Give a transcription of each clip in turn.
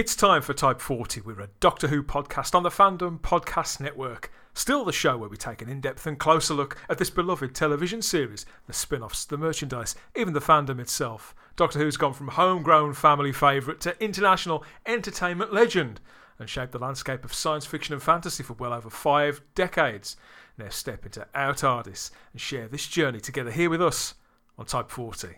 It's time for Type 40. We're a Doctor Who podcast on the Fandom Podcast Network. Still the show where we take an in depth and closer look at this beloved television series, the spin offs, the merchandise, even the fandom itself. Doctor Who's gone from homegrown family favourite to international entertainment legend and shaped the landscape of science fiction and fantasy for well over five decades. Now step into our TARDIS and share this journey together here with us on Type 40.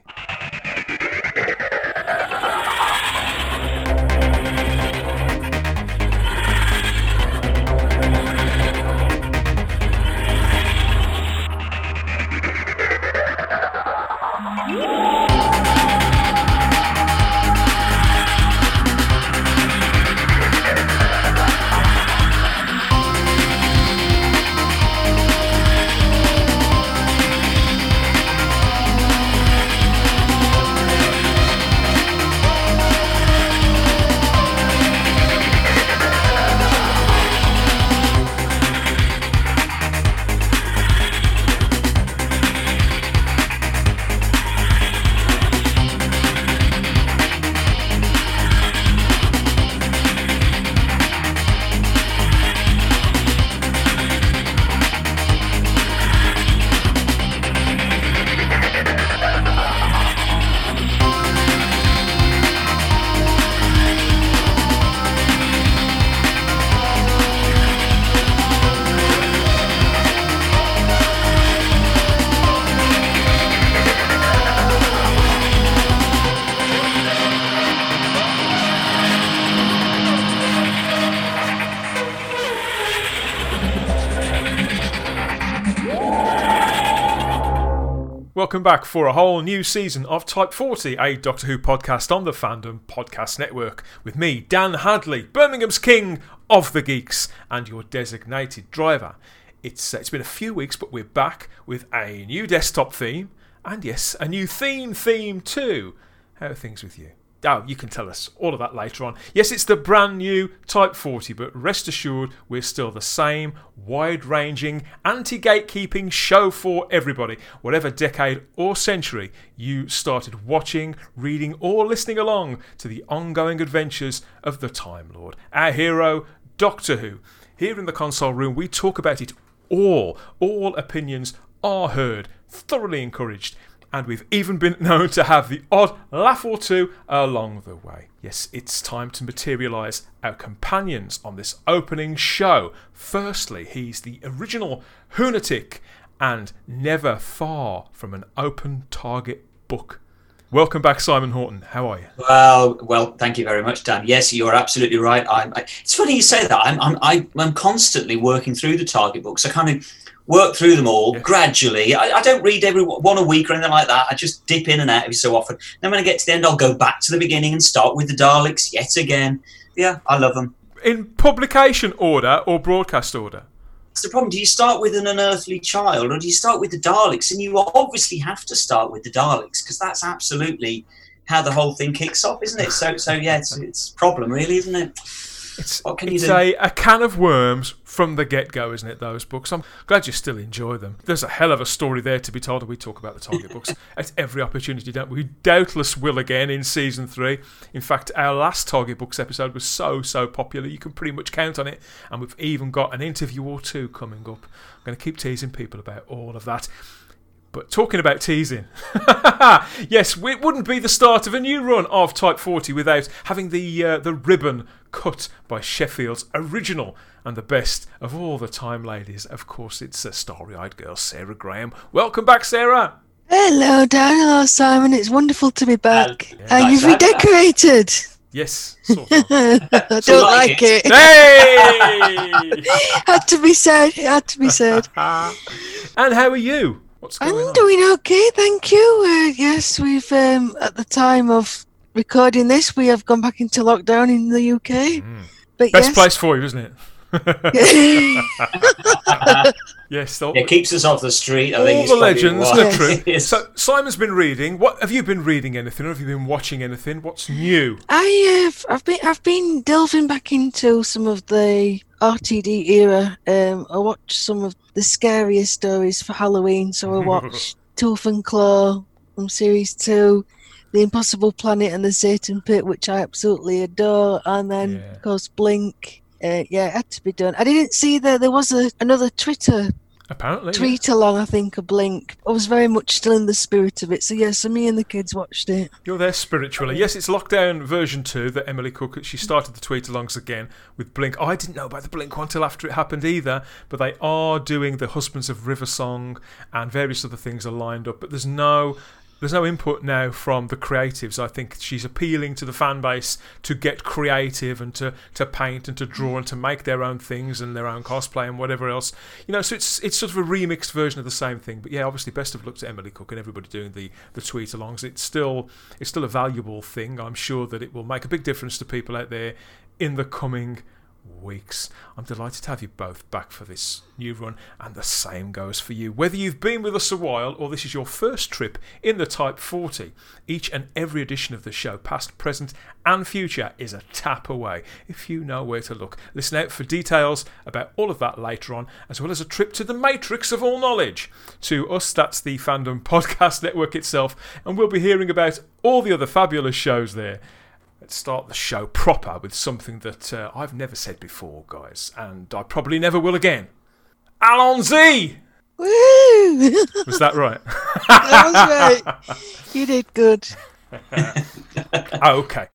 Welcome back for a whole new season of Type 40, a Doctor Who podcast on the Fandom Podcast Network, with me, Dan Hadley, Birmingham's King of the Geeks, and your designated driver. It's, uh, it's been a few weeks, but we're back with a new desktop theme, and yes, a new theme theme too. How are things with you? Oh, you can tell us all of that later on. Yes, it's the brand new Type 40, but rest assured we're still the same wide ranging, anti gatekeeping show for everybody, whatever decade or century you started watching, reading, or listening along to the ongoing adventures of the Time Lord, our hero, Doctor Who. Here in the console room, we talk about it all. All opinions are heard, thoroughly encouraged and we've even been known to have the odd laugh or two along the way. Yes, it's time to materialise our companions on this opening show. Firstly, he's the original Hoonatic and never far from an open target book. Welcome back, Simon Horton. How are you? Well, well, thank you very much, Dan. Yes, you're absolutely right. I'm, I, it's funny you say that. I'm, I'm, I, I'm constantly working through the target books. I kind of work through them all yeah. gradually. I, I, don't read every one a week or anything like that. I just dip in and out every so often. Then when I get to the end, I'll go back to the beginning and start with the Daleks yet again. Yeah, I love them. In publication order or broadcast order? That's the problem. Do you start with an unearthly child or do you start with the Daleks? And you obviously have to start with the Daleks because that's absolutely how the whole thing kicks off, isn't it? So, so yeah, it's, it's a problem, really, isn't it? It's, it's a, a can of worms from the get go, isn't it? Those books. I'm glad you still enjoy them. There's a hell of a story there to be told, and we talk about the Target books at every opportunity, don't we? We doubtless will again in season three. In fact, our last Target books episode was so, so popular, you can pretty much count on it. And we've even got an interview or two coming up. I'm going to keep teasing people about all of that. But talking about teasing, yes, it wouldn't be the start of a new run of Type 40 without having the uh, the ribbon cut by Sheffield's original and the best of all the time ladies. Of course, it's a starry eyed girl, Sarah Graham. Welcome back, Sarah. Hello, Dan. Hello, Simon. It's wonderful to be back. Uh, yeah. you've redecorated. Yes, sort of. I don't like it. Hey! had to be said. It had to be said. and how are you? What's going I'm on? doing okay, thank you. Uh, yes, we've um, at the time of recording this, we have gone back into lockdown in the UK. Mm. But Best yes. place for you, isn't it? yes, the, it keeps us off the street. I all think the legends are true. yes. So Simon's been reading. What have you been reading? Anything? Or have you been watching anything? What's new? I have. I've been. I've been delving back into some of the RTD era. Um, I watched some of the scariest stories for Halloween. So I watched Tooth and Claw from series two The Impossible Planet and the Satan Pit, which I absolutely adore, and then Yeah. of course Blink. Uh, yeah, it had to be done. I didn't see that there was a, another Twitter Apparently, yeah. tweet along. I think a Blink. I was very much still in the spirit of it. So yeah, so me and the kids watched it. You're there spiritually. Yes, it's lockdown version two that Emily Cook. She started the tweet alongs again with Blink. I didn't know about the Blink one till after it happened either. But they are doing the Husbands of River song and various other things are lined up. But there's no. There's no input now from the creatives. I think she's appealing to the fan base to get creative and to, to paint and to draw mm. and to make their own things and their own cosplay and whatever else. You know, so it's it's sort of a remixed version of the same thing. But yeah, obviously, best of luck to Emily Cook and everybody doing the, the tweet alongs. It's still it's still a valuable thing. I'm sure that it will make a big difference to people out there in the coming weeks. I'm delighted to have you both back for this new run, and the same goes for you. Whether you've been with us a while or this is your first trip in the Type 40, each and every edition of the show, past, present, and future, is a tap away if you know where to look. Listen out for details about all of that later on, as well as a trip to the matrix of all knowledge. To us, that's the Fandom Podcast Network itself, and we'll be hearing about all the other fabulous shows there. Let's start the show proper with something that uh, I've never said before, guys, and I probably never will again. Allons-y! Woo! Was that right? that was right. You did good. okay.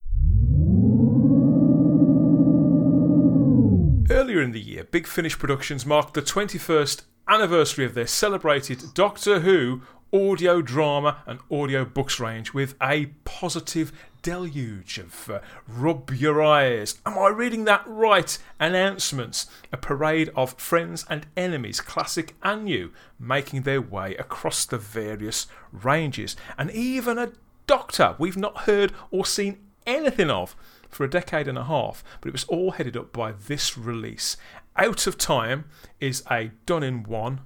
Earlier in the year, Big Finish Productions marked the 21st anniversary of their celebrated Doctor Who audio drama and audio books range with a positive deluge of uh, rub your eyes. Am I reading that right? Announcements. A parade of friends and enemies, classic and new, making their way across the various ranges. And even a doctor we've not heard or seen anything of for a decade and a half, but it was all headed up by this release. Out of Time is a done in one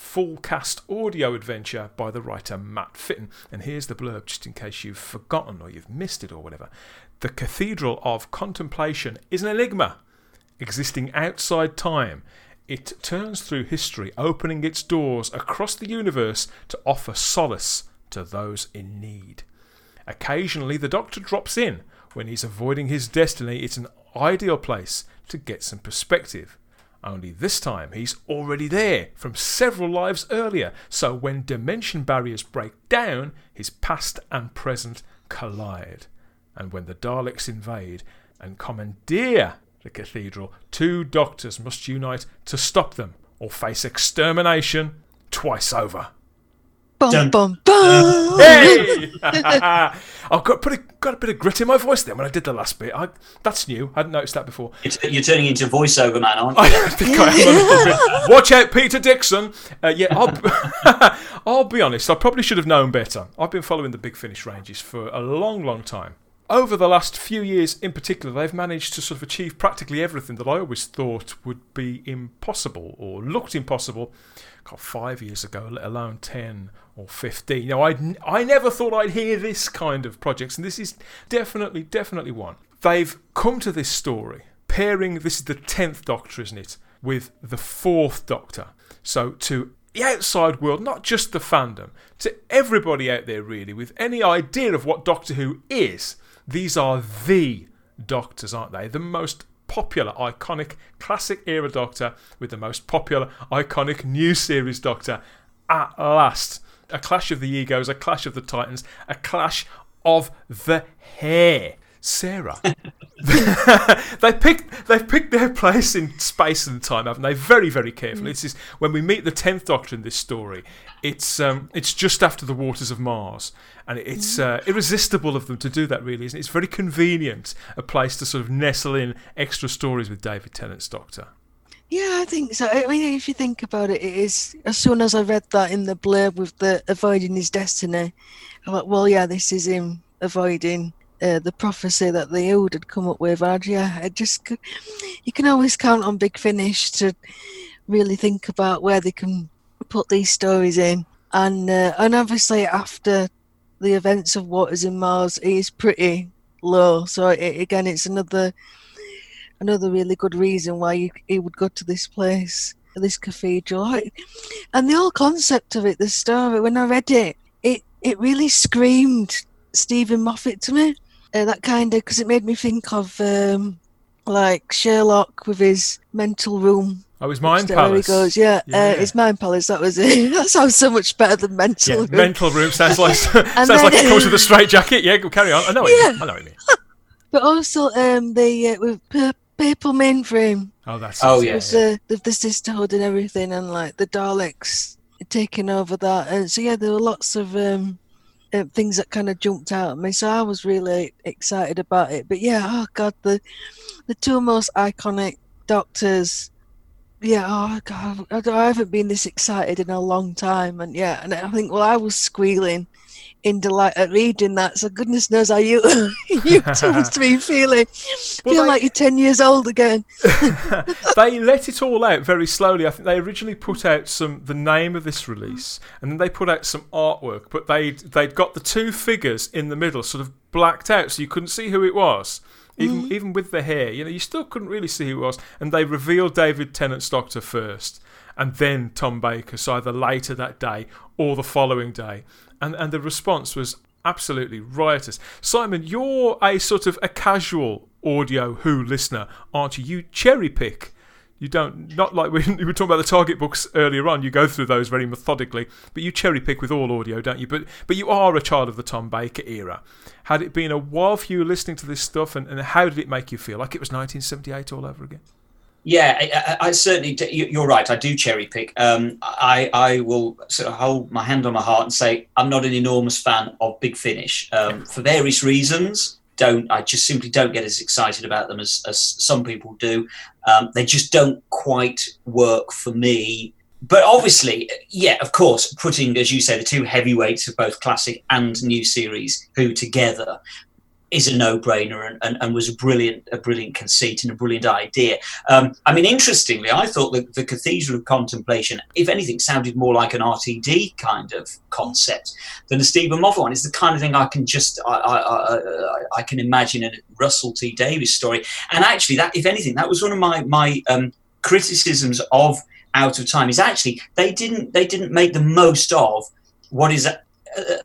full cast audio adventure by the writer Matt Fitton. And here's the blurb just in case you've forgotten or you've missed it or whatever. The Cathedral of Contemplation is an enigma existing outside time. It turns through history, opening its doors across the universe to offer solace to those in need. Occasionally, the Doctor drops in. When he's avoiding his destiny, it's an ideal place to get some perspective. Only this time he's already there from several lives earlier, so when dimension barriers break down, his past and present collide. And when the Daleks invade and commandeer the cathedral, two doctors must unite to stop them or face extermination twice over. Bum Dun, bum bum. Hey! I've got, put a, got a bit of grit in my voice then when I did the last bit. I, that's new. I hadn't noticed that before. It's, you're turning into voiceover man, aren't you? I think I am a little bit. Watch out, Peter Dickson. Uh, yeah, I'll, I'll be honest. I probably should have known better. I've been following the Big Finish ranges for a long, long time. Over the last few years, in particular, they've managed to sort of achieve practically everything that I always thought would be impossible or looked impossible. God, five years ago, let alone ten or fifteen. You know, I I never thought I'd hear this kind of projects, and this is definitely, definitely one. They've come to this story pairing. This is the tenth Doctor, isn't it, with the fourth Doctor. So to the outside world, not just the fandom, to everybody out there really, with any idea of what Doctor Who is, these are the Doctors, aren't they? The most popular, iconic, classic era Doctor with the most popular, iconic new series Doctor at last. A clash of the egos, a clash of the titans, a clash of the hair. Sarah. they picked they've picked their place in space and time, haven't they? Very, very carefully. This is when we meet the tenth Doctor in this story. It's um, it's just after the waters of Mars, and it's uh, irresistible of them to do that. Really, isn't it? It's very convenient a place to sort of nestle in extra stories with David Tennant's Doctor. Yeah, I think so. I mean, if you think about it, it is as soon as I read that in the blurb with the avoiding his destiny, I'm like, well, yeah, this is him avoiding uh, the prophecy that the Ood had come up with. And yeah, I just c- you can always count on Big Finish to really think about where they can put these stories in, and uh, and obviously after the events of Waters in Mars, it is pretty low. So it, again, it's another another really good reason why you, he would go to this place, this cathedral. And the whole concept of it, the story, when I read it, it, it really screamed Steven Moffat to me. Uh, that kind of because it made me think of um, like Sherlock with his mental room. Oh, his mind upstairs where palace. He goes, yeah, Yeah. Uh, his mind palace. That was it. that sounds so much better than mental Yeah, room. mental room sounds like sounds And like it then- comes with a straight jacket. Yeah, go carry on. I know what you mean. Yeah. I know what you mean. but also um, the uh, with P- Papal Mainframe. Oh, that's Oh, it. yeah. with the, the the sisterhood and everything, and like the Daleks taking over that. And so yeah, there were lots of um, uh, things that kind of jumped out at me. So I was really excited about it. But yeah, oh god, the the two most iconic Doctors. Yeah, oh god, I, I haven't been this excited in a long time. And yeah, and I think well, I was squealing in delight at reading that. So goodness knows how you you two must be feeling. Well, Feel they- like you're ten years old again. they let it all out very slowly. I think they originally put out some the name of this release, and then they put out some artwork. But they they'd got the two figures in the middle sort of blacked out, so you couldn't see who it was. Even mm-hmm. even with the hair, you know, you still couldn't really see who it was. And they revealed David Tennant's Doctor first, and then Tom Baker. So either later that day or the following day, and and the response was absolutely riotous. Simon, you're a sort of a casual audio Who listener, aren't you? You cherry pick. You don't not like we, we were talking about the target books earlier on. You go through those very methodically, but you cherry pick with all audio, don't you? But but you are a child of the Tom Baker era. Had it been a while for you listening to this stuff, and, and how did it make you feel? Like it was 1978 all over again? Yeah, I, I certainly. You're right. I do cherry pick. Um, I I will sort of hold my hand on my heart and say I'm not an enormous fan of Big Finish um, for various reasons. Don't I just simply don't get as excited about them as, as some people do. Um, they just don't quite work for me. But obviously, yeah, of course, putting as you say the two heavyweights of both classic and new series who together is a no-brainer and, and, and was a brilliant a brilliant conceit and a brilliant idea. Um, I mean, interestingly, I thought that the Cathedral of Contemplation, if anything, sounded more like an RTD kind of concept than a Steven Moffat one. It's the kind of thing I can just I, I, I, I can imagine a Russell T Davies story. And actually, that if anything, that was one of my my um, criticisms of Out of Time. Is actually they didn't they didn't make the most of what is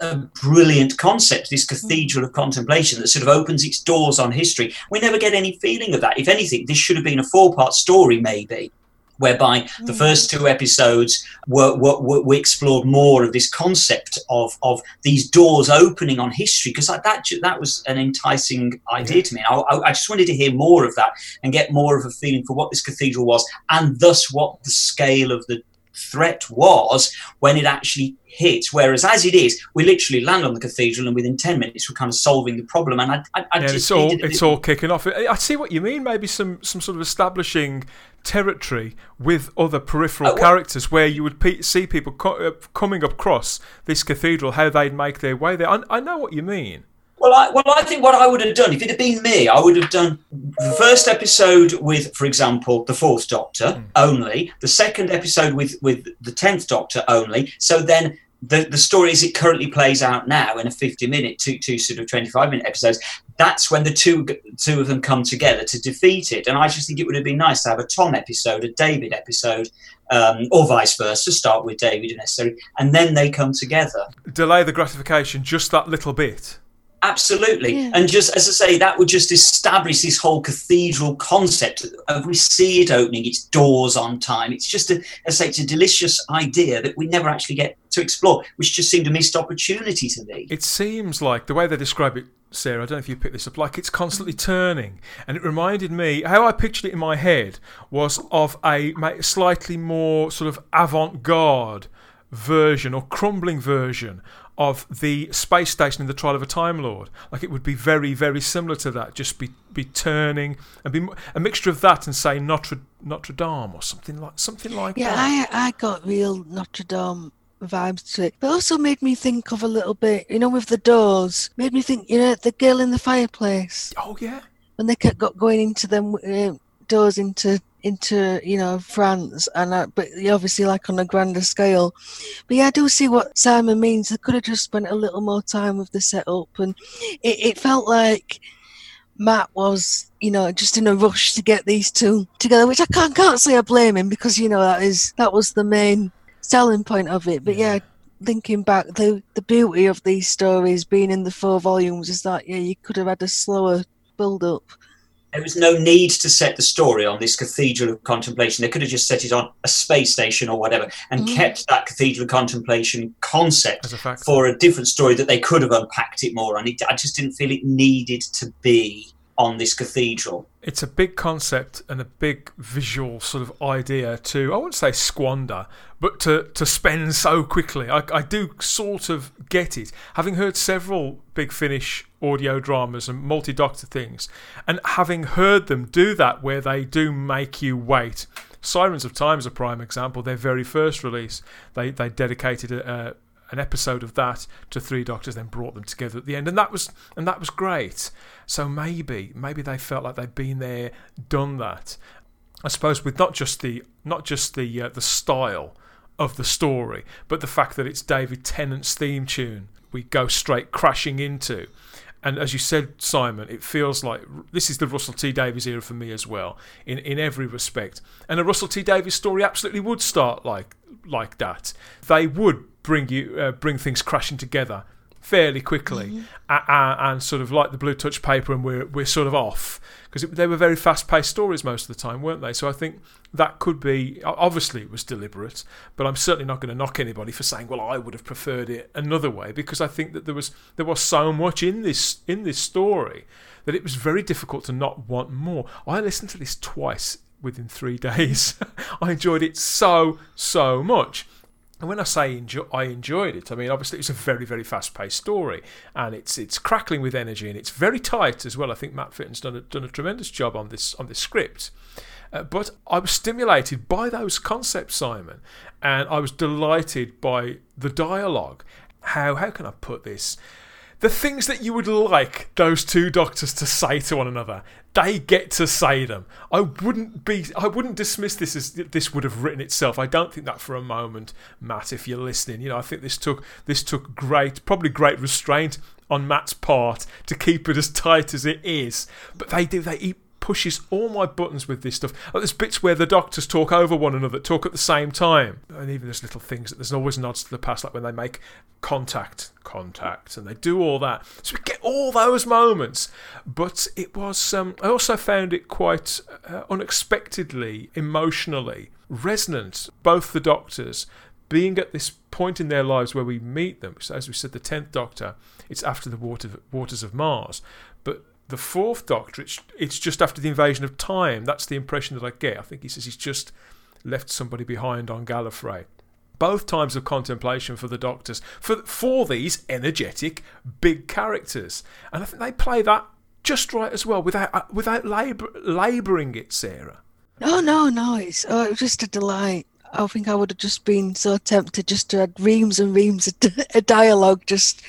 a, brilliant concept, this cathedral of contemplation that sort of opens its doors on history. We never get any feeling of that. If anything, this should have been a four part story, maybe. Whereby the Mm. first two episodes were, were, were we explored more of this concept of, of these doors opening on history because that that was an enticing idea to me. I, I, I just wanted to hear more of that and get more of a feeling for what this cathedral was and thus what the scale of the threat was when it actually hit. Whereas as it is, we literally land on the cathedral and within 10 minutes we're kind of solving the problem. And I, I, I Yeah, just it's all it's all kicking off. I I see what you mean. Maybe some some sort of establishing territory with other peripheral Uh, characters, where you would pe- see people co- uh, coming across this cathedral, how they'd make their way there. I, I know what you mean. Well, I, well, I think what I would have done, if it had been me, I would have done the first episode with, for example, the Fourth Doctor only, the second episode with with the Tenth Doctor only. So then the the story as it currently plays out now in a fifty minute, two two sort of twenty five minute episodes. That's when the two two of them come together to defeat it. And I just think it would have been nice to have a Tom episode, a David episode, um, or vice versa. Start with David and necessarily, and then they come together. Delay the gratification just that little bit. Absolutely. Yeah. And just as I say, that would just establish this whole cathedral concept of we see it opening its doors on time. It's just a, as I say, it's a delicious idea that we never actually get to explore, which just seemed a missed opportunity to me. It seems like the way they describe it, Sarah. I don't know if you picked this up. Like it's constantly turning, and it reminded me how I pictured it in my head was of a slightly more sort of avant-garde version or crumbling version of the space station in the Trial of a Time Lord. Like it would be very, very similar to that. Just be be turning and be a mixture of that and say Notre Notre Dame or something like something like Yeah, that. I I got real Notre Dame vibes to it. But also made me think of a little bit, you know, with the doors. Made me think, you know, the girl in the fireplace oh yeah. when they kept got going into them uh, doors into into you know France and uh, but obviously like on a grander scale. But yeah, I do see what Simon means. They could have just spent a little more time with the setup, and it, it felt like. Matt was, you know, just in a rush to get these two together, which I can't can't say I blame him because you know that is that was the main selling point of it. But Yeah. yeah, thinking back, the the beauty of these stories being in the four volumes is that yeah, you could have had a slower build up. There was no need to set the story on this cathedral of contemplation. They could have just set it on a space station or whatever and mm. kept that cathedral of contemplation concept a for a different story that they could have unpacked it more on. It, I just didn't feel it needed to be on this cathedral. It's a big concept and a big visual sort of idea to, I wouldn't say squander, but to, to spend so quickly. I, I do sort of get it. Having heard several Big Finish audio dramas and multi doctor things, and having heard them do that where they do make you wait. Sirens of Time is a prime example. Their very first release, they, they dedicated a, an episode of that to Three Doctors, then brought them together at the end, and that was and that was great. So maybe maybe they felt like they'd been there, done that. I suppose with not just the not just the uh, the style of the story, but the fact that it's David Tennant's theme tune, we go straight crashing into. And as you said, Simon, it feels like this is the Russell T Davies era for me as well, in, in every respect. And a Russell T Davies story absolutely would start like like that. They would bring you uh, bring things crashing together fairly quickly, mm-hmm. uh, and sort of like the blue touch paper, and we're we're sort of off because they were very fast paced stories most of the time, weren't they? So I think that could be obviously it was deliberate, but I'm certainly not going to knock anybody for saying, well, I would have preferred it another way because I think that there was there was so much in this in this story that it was very difficult to not want more. I listened to this twice within three days. I enjoyed it so so much. And when I say enjoy, I enjoyed it, I mean obviously it's a very very fast paced story, and it's it's crackling with energy, and it's very tight as well. I think Matt Fitton's done a, done a tremendous job on this on this script. Uh, but I was stimulated by those concepts, Simon, and I was delighted by the dialogue. How how can I put this? The things that you would like those two doctors to say to one another they get to say them. I wouldn't be i wouldn't dismiss this as this would have written itself. I don't think that for a moment matt if you're listening you know i think this took this took great probably great restraint on matt's part to keep it as tight as it is. But they do they eat pushes all my buttons with this stuff. Like there's bits where the doctors talk over one another, talk at the same time, and even there's little things that there's always nods to the past, like when they make contact, contact, and they do all that. So we get all those moments. But it was. Um, I also found it quite uh, unexpectedly, emotionally resonant. Both the doctors being at this point in their lives where we meet them. So as we said, the tenth Doctor, it's after the water, waters of Mars, the fourth Doctor, it's, it's just after the invasion of time. That's the impression that I get. I think he says he's just left somebody behind on Gallifrey. Both times of contemplation for the Doctors, for, for these energetic, big characters. And I think they play that just right as well, without, uh, without labor, labouring it, Sarah. No, no, no. It's, oh, it was just a delight. I think I would have just been so tempted just to add reams and reams of dialogue just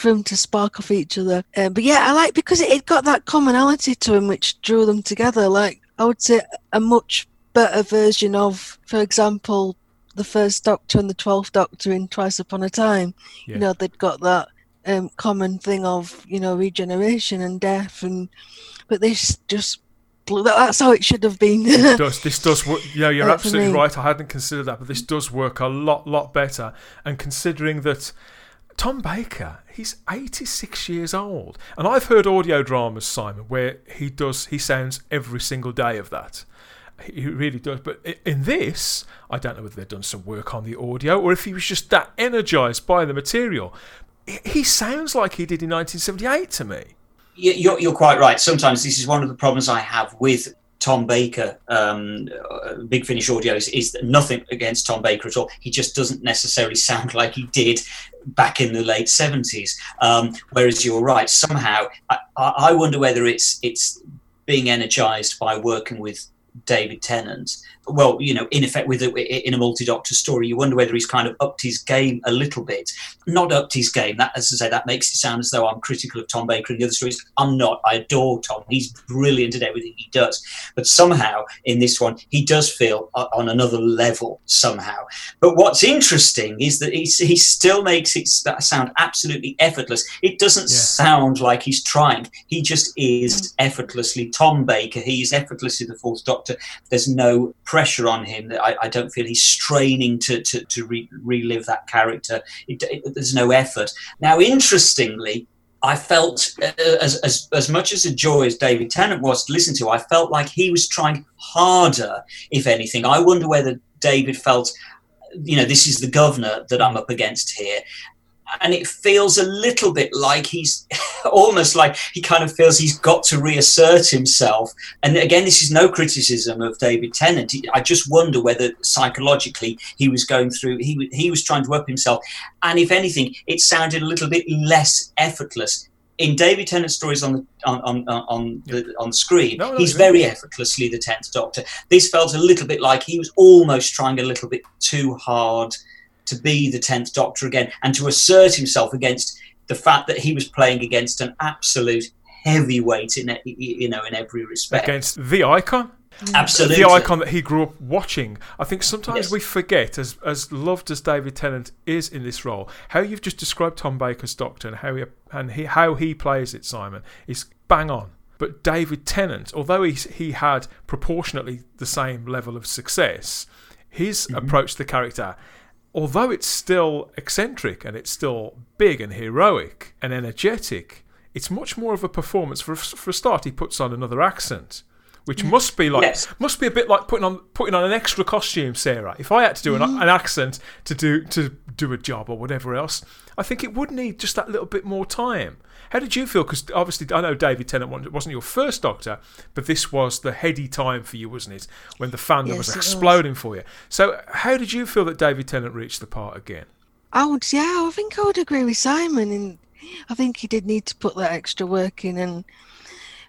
for them to spark off each other. Um, but yeah, I like because it, it got that commonality to him which drew them together. Like I would say a much better version of, for example, the first Doctor and the Twelfth Doctor in Twice Upon a Time. Yeah. You know, they'd got that um, common thing of you know regeneration and death, and but this just blew that's how it should have been. this does. This does work. Yeah, you're absolutely right. I hadn't considered that, but this does work a lot, lot better. And considering that Tom Baker, he's 86 years old. And I've heard audio dramas, Simon, where he does, he sounds every single day of that. He really does. But in this, I don't know whether they've done some work on the audio or if he was just that energized by the material. He sounds like he did in 1978 to me. You're, you're quite right. Sometimes this is one of the problems I have with Tom Baker, um, uh, Big Finish Audios, is nothing against Tom Baker at all. He just doesn't necessarily sound like he did back in the late 70s. Um, whereas you're right, somehow I, I wonder whether it's it's being energized by working with David Tennant well, you know, in effect, with a, in a multi-doctor story, you wonder whether he's kind of upped his game a little bit. Not upped his game. That, as I say, that makes it sound as though I'm critical of Tom Baker and the other stories. I'm not. I adore Tom. He's brilliant at everything he does. But somehow in this one, he does feel uh, on another level somehow. But what's interesting is that he, he still makes it sound absolutely effortless. It doesn't yeah. sound like he's trying. He just is mm. effortlessly Tom Baker. He is effortlessly the Fourth Doctor. There's no pressure pressure on him. I, I don't feel he's straining to to, to re- relive that character. It, it, there's no effort. Now, interestingly, I felt uh, as, as as much as a joy as David Tennant was to listen to, I felt like he was trying harder, if anything. I wonder whether David felt, you know, this is the governor that I'm up against here and it feels a little bit like he's almost like he kind of feels he's got to reassert himself. And again, this is no criticism of David Tennant. I just wonder whether psychologically he was going through, he, he was trying to up himself. And if anything, it sounded a little bit less effortless. In David Tennant's stories on the on on, on the on the screen, no, no, he's very effortlessly the tenth Doctor. This felt a little bit like he was almost trying a little bit too hard to be the 10th Doctor again and to assert himself against the fact that he was playing against an absolute heavyweight in you know in every respect. Against the icon? Absolutely. The icon that he grew up watching. I think sometimes yes. we forget as as loved as david tennant is in this role how you've just described tom baker's doctor and how he and he, how he plays it simon is bang on. But david tennant although he, he had proportionately the same level of success his mm-hmm. approach to the character although it's still eccentric and it's still big and heroic and energetic, it's much more of a performance. For for a start, he puts on another accent, which must be like yes. must be a bit like putting on putting on an extra costume, Sarah. If I had to do an, mm. an accent to do to do a job or whatever else, I think it would need just that little bit more time. How did you feel? Because obviously, I know David Tennant wasn't your first Doctor, but this was the heady time for you, wasn't it? When the fandom yes, was exploding was. for you. So, how did you feel that David Tennant reached the part again? I would, yeah, I think I would agree with Simon, and I think he did need to put that extra work in, and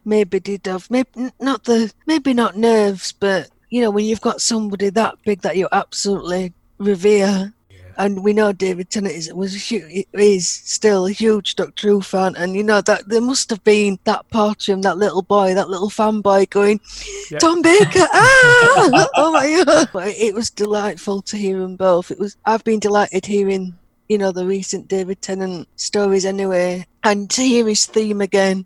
maybe did have maybe not the maybe not nerves, but you know when you've got somebody that big that you absolutely revere and we know David Tennant is was a, is still a huge Doctor Who fan, and you know that there must have been that part of him, that little boy, that little fanboy going, yep. "Tom Baker, ah, oh my god!" But it was delightful to hear them both. It was. I've been delighted hearing you know the recent David Tennant stories anyway, and to hear his theme again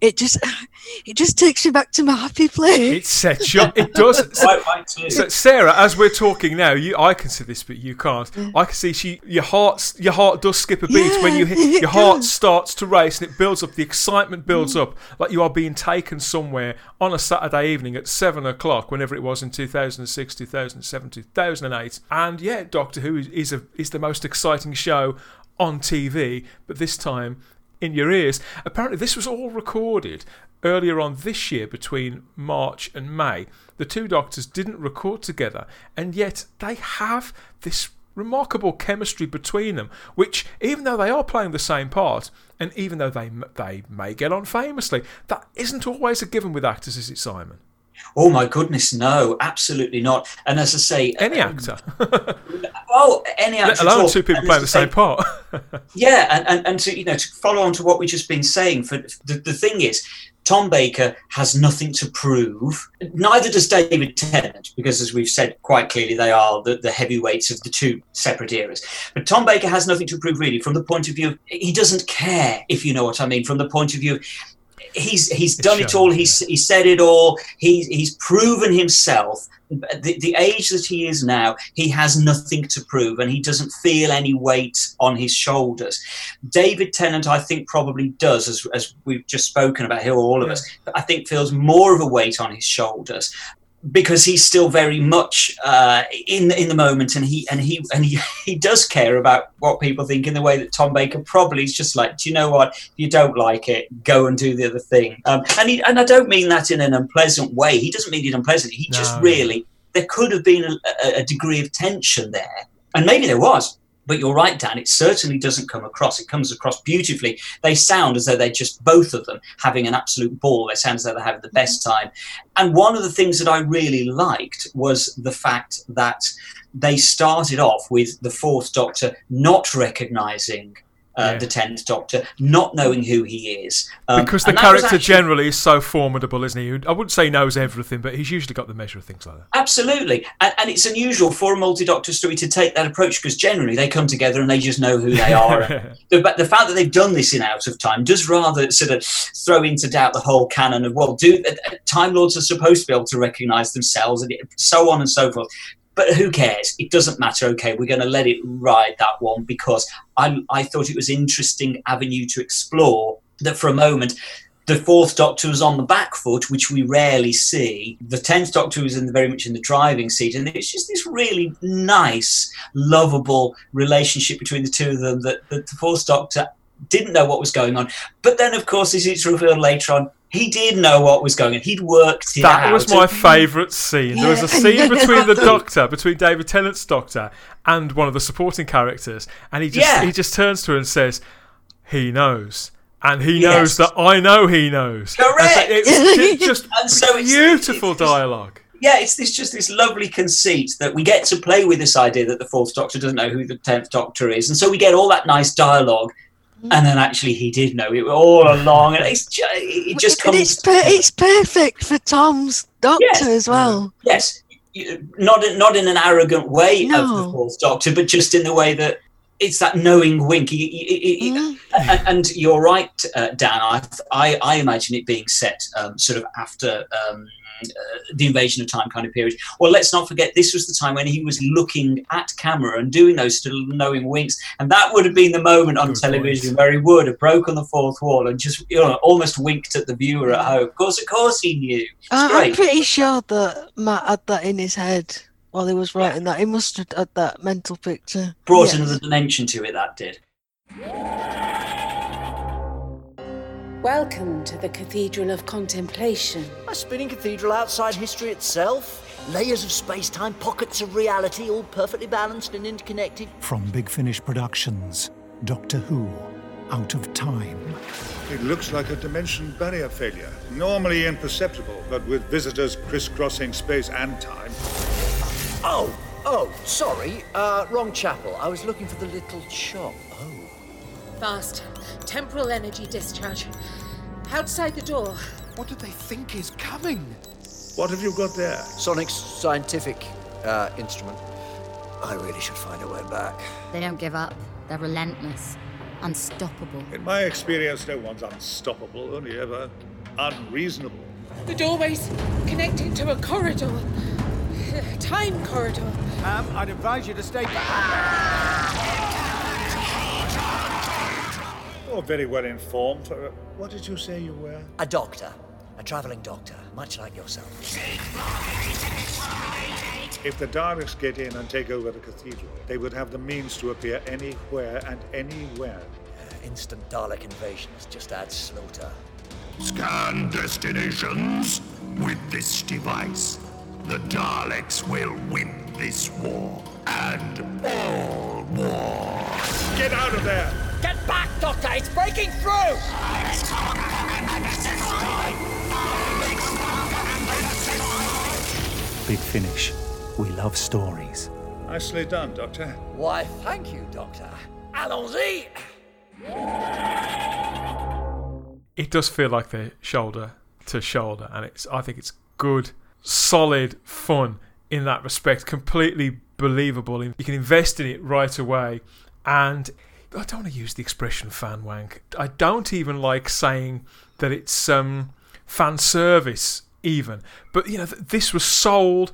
it just it just takes you back to my happy place. It sets you. It does. so, Sarah, as we're talking now, you I can see this, but you can't. Yeah. I can see she your heart your heart does skip a beat yeah, when you hit, your heart does. starts to race and it builds up. The excitement builds mm. up like you are being taken somewhere on a Saturday evening at seven o'clock, whenever it was in 2006, 2007, 2008. And yeah, Doctor Who is, is a is the most exciting show on TV, but this time in your ears. Apparently, this was all recorded earlier on this year between March and May. The two doctors didn't record together, and yet they have this remarkable chemistry between them, which, even though they are playing the same part, and even though they, they may get on famously, that isn't always a given with actors, is it, Simon? Oh my goodness, no, absolutely not. And as I say, any um, actor. oh, any actor. Let alone two people playing the same part. yeah, and, and, and to you know to follow on to what we've just been saying, for the, the thing is, Tom Baker has nothing to prove. Neither does David Tennant, because as we've said quite clearly, they are the, the heavyweights of the two separate eras. But Tom Baker has nothing to prove really from the point of view of he doesn't care, if you know what I mean, from the point of view he's he's done it all. He's he said it all. He's he's proven himself. The, the age that he is now, he has nothing to prove, and he doesn't feel any weight on his shoulders. David Tennant, I think, probably does, as, as we've just spoken about here, all of yeah. us. I think feels more of a weight on his shoulders because he's still very much uh, in in the moment, and he and he and he, he does care about what people think in the way that Tom Baker probably is just like, do you know what? If you don't like it, go and do the other thing. Um, and he, and I don't mean that in an unpleasant way. He doesn't mean it unpleasantly. He no. just really there could have been a, a degree of tension there, and maybe there was. But you're right, Dan. It certainly doesn't come across. It comes across beautifully. They sound as though they're just both of them having an absolute ball. They sound as though they're having the best mm-hmm. time. And one of the things that I really liked was the fact that they started off with the Fourth Doctor not recognizing uh, Yeah. the Tenth Doctor, not knowing who he is. Um, because the and that was character actually- generally is so formidable, isn't he? I wouldn't say knows everything, but he's usually got the measure of things like that. Absolutely, and, and it's unusual for a multi-doctor story to take that approach because generally they come together and they just know who they are. the, but the fact that they've done this in Out of Time does rather sort of throw into doubt the whole canon of well, do uh, Time Lords are supposed to be able to recognise themselves and so on and so forth. But who cares? It doesn't matter. Okay, we're going to let it ride that one because I, I thought it was interesting avenue to explore that for a moment the fourth doctor was on the back foot, which we rarely see. The tenth doctor was in the, very much in the driving seat, and it's just this really nice, lovable relationship between the two of them. That, that the fourth doctor didn't know what was going on, but then, of course, as it's revealed later on, he did know what was going on. He'd worked it out. That out. was my favourite scene. There was a scene between the Doctor, between David Tennant's Doctor, and one of the supporting characters, and he just Yeah. he just turns to her and says, "He knows." And he Yes. knows that I know he knows. And so Correct. It's ju- just And so it's- beautiful it's- it's- dialogue. yeah, it's this just this lovely conceit that we get to play with this idea that the fourth Doctor doesn't know who the tenth Doctor is, and so we get all that nice dialogue, and then actually he did know it all along, and it's ju- it just comes. it's per- it's perfect for Tom's doctor Yes. as well. yes, not in, not in an arrogant way of the fourth Doctor, but just in the way that it's that knowing wink. He- he- he- Mhm. and, and you're right, uh, Dan. I, I I imagine it being set um, sort of after. Um, Uh, the invasion of time kind of period. Well, let's not forget this was the time when he was looking at camera and doing those sort of knowing winks, and that would have been the moment on Good television point. where he would have broken the fourth wall and just you know almost winked at the viewer at home. Of course, of course, he knew. It's I- I'm pretty sure that Matt had that in his head while he was writing that. He must have had that mental picture. Brought Yes. another dimension to it. That did. Welcome to the Cathedral of Contemplation. A spinning cathedral outside history itself. Layers of space time, pockets of reality, all perfectly balanced and interconnected. From Big Finish Productions, Doctor Who, Out of Time. It looks like a dimension barrier failure. Normally imperceptible, but with visitors crisscrossing space and time. Oh, oh, sorry. Uh, wrong chapel. I was looking for the little shop. Oh. Fast. Temporal energy discharge. Outside the door. What do they think is coming? What have you got there? Sonic's scientific uh, instrument. I really should find a way back. They don't give up. They're relentless, unstoppable. In my experience, no one's unstoppable, only ever unreasonable. The doorway's connecting to a corridor. A time corridor. Um, I'd advise you to stay back. You're very well informed. Uh, What did you say you were? A doctor. A travelling doctor, much like yourself. If the Daleks get in and take over the cathedral, they would have the means to appear anywhere and anywhere. Uh, instant Dalek invasions just add slaughter. Scan destinations. With this device, the Daleks will win this war and all wars. Get out of there! Get back, Doctor! It's breaking through! Big Finish. We love stories. Nicely done, Doctor. Why, thank you, Doctor. Allons-y! it does feel like they're shoulder to shoulder, and it's I think it's good, solid fun in that respect. Completely believable. You can invest in it right away, and I don't want to use the expression fan wank. I don't even like saying that it's um, fan service even, but you know th- this was sold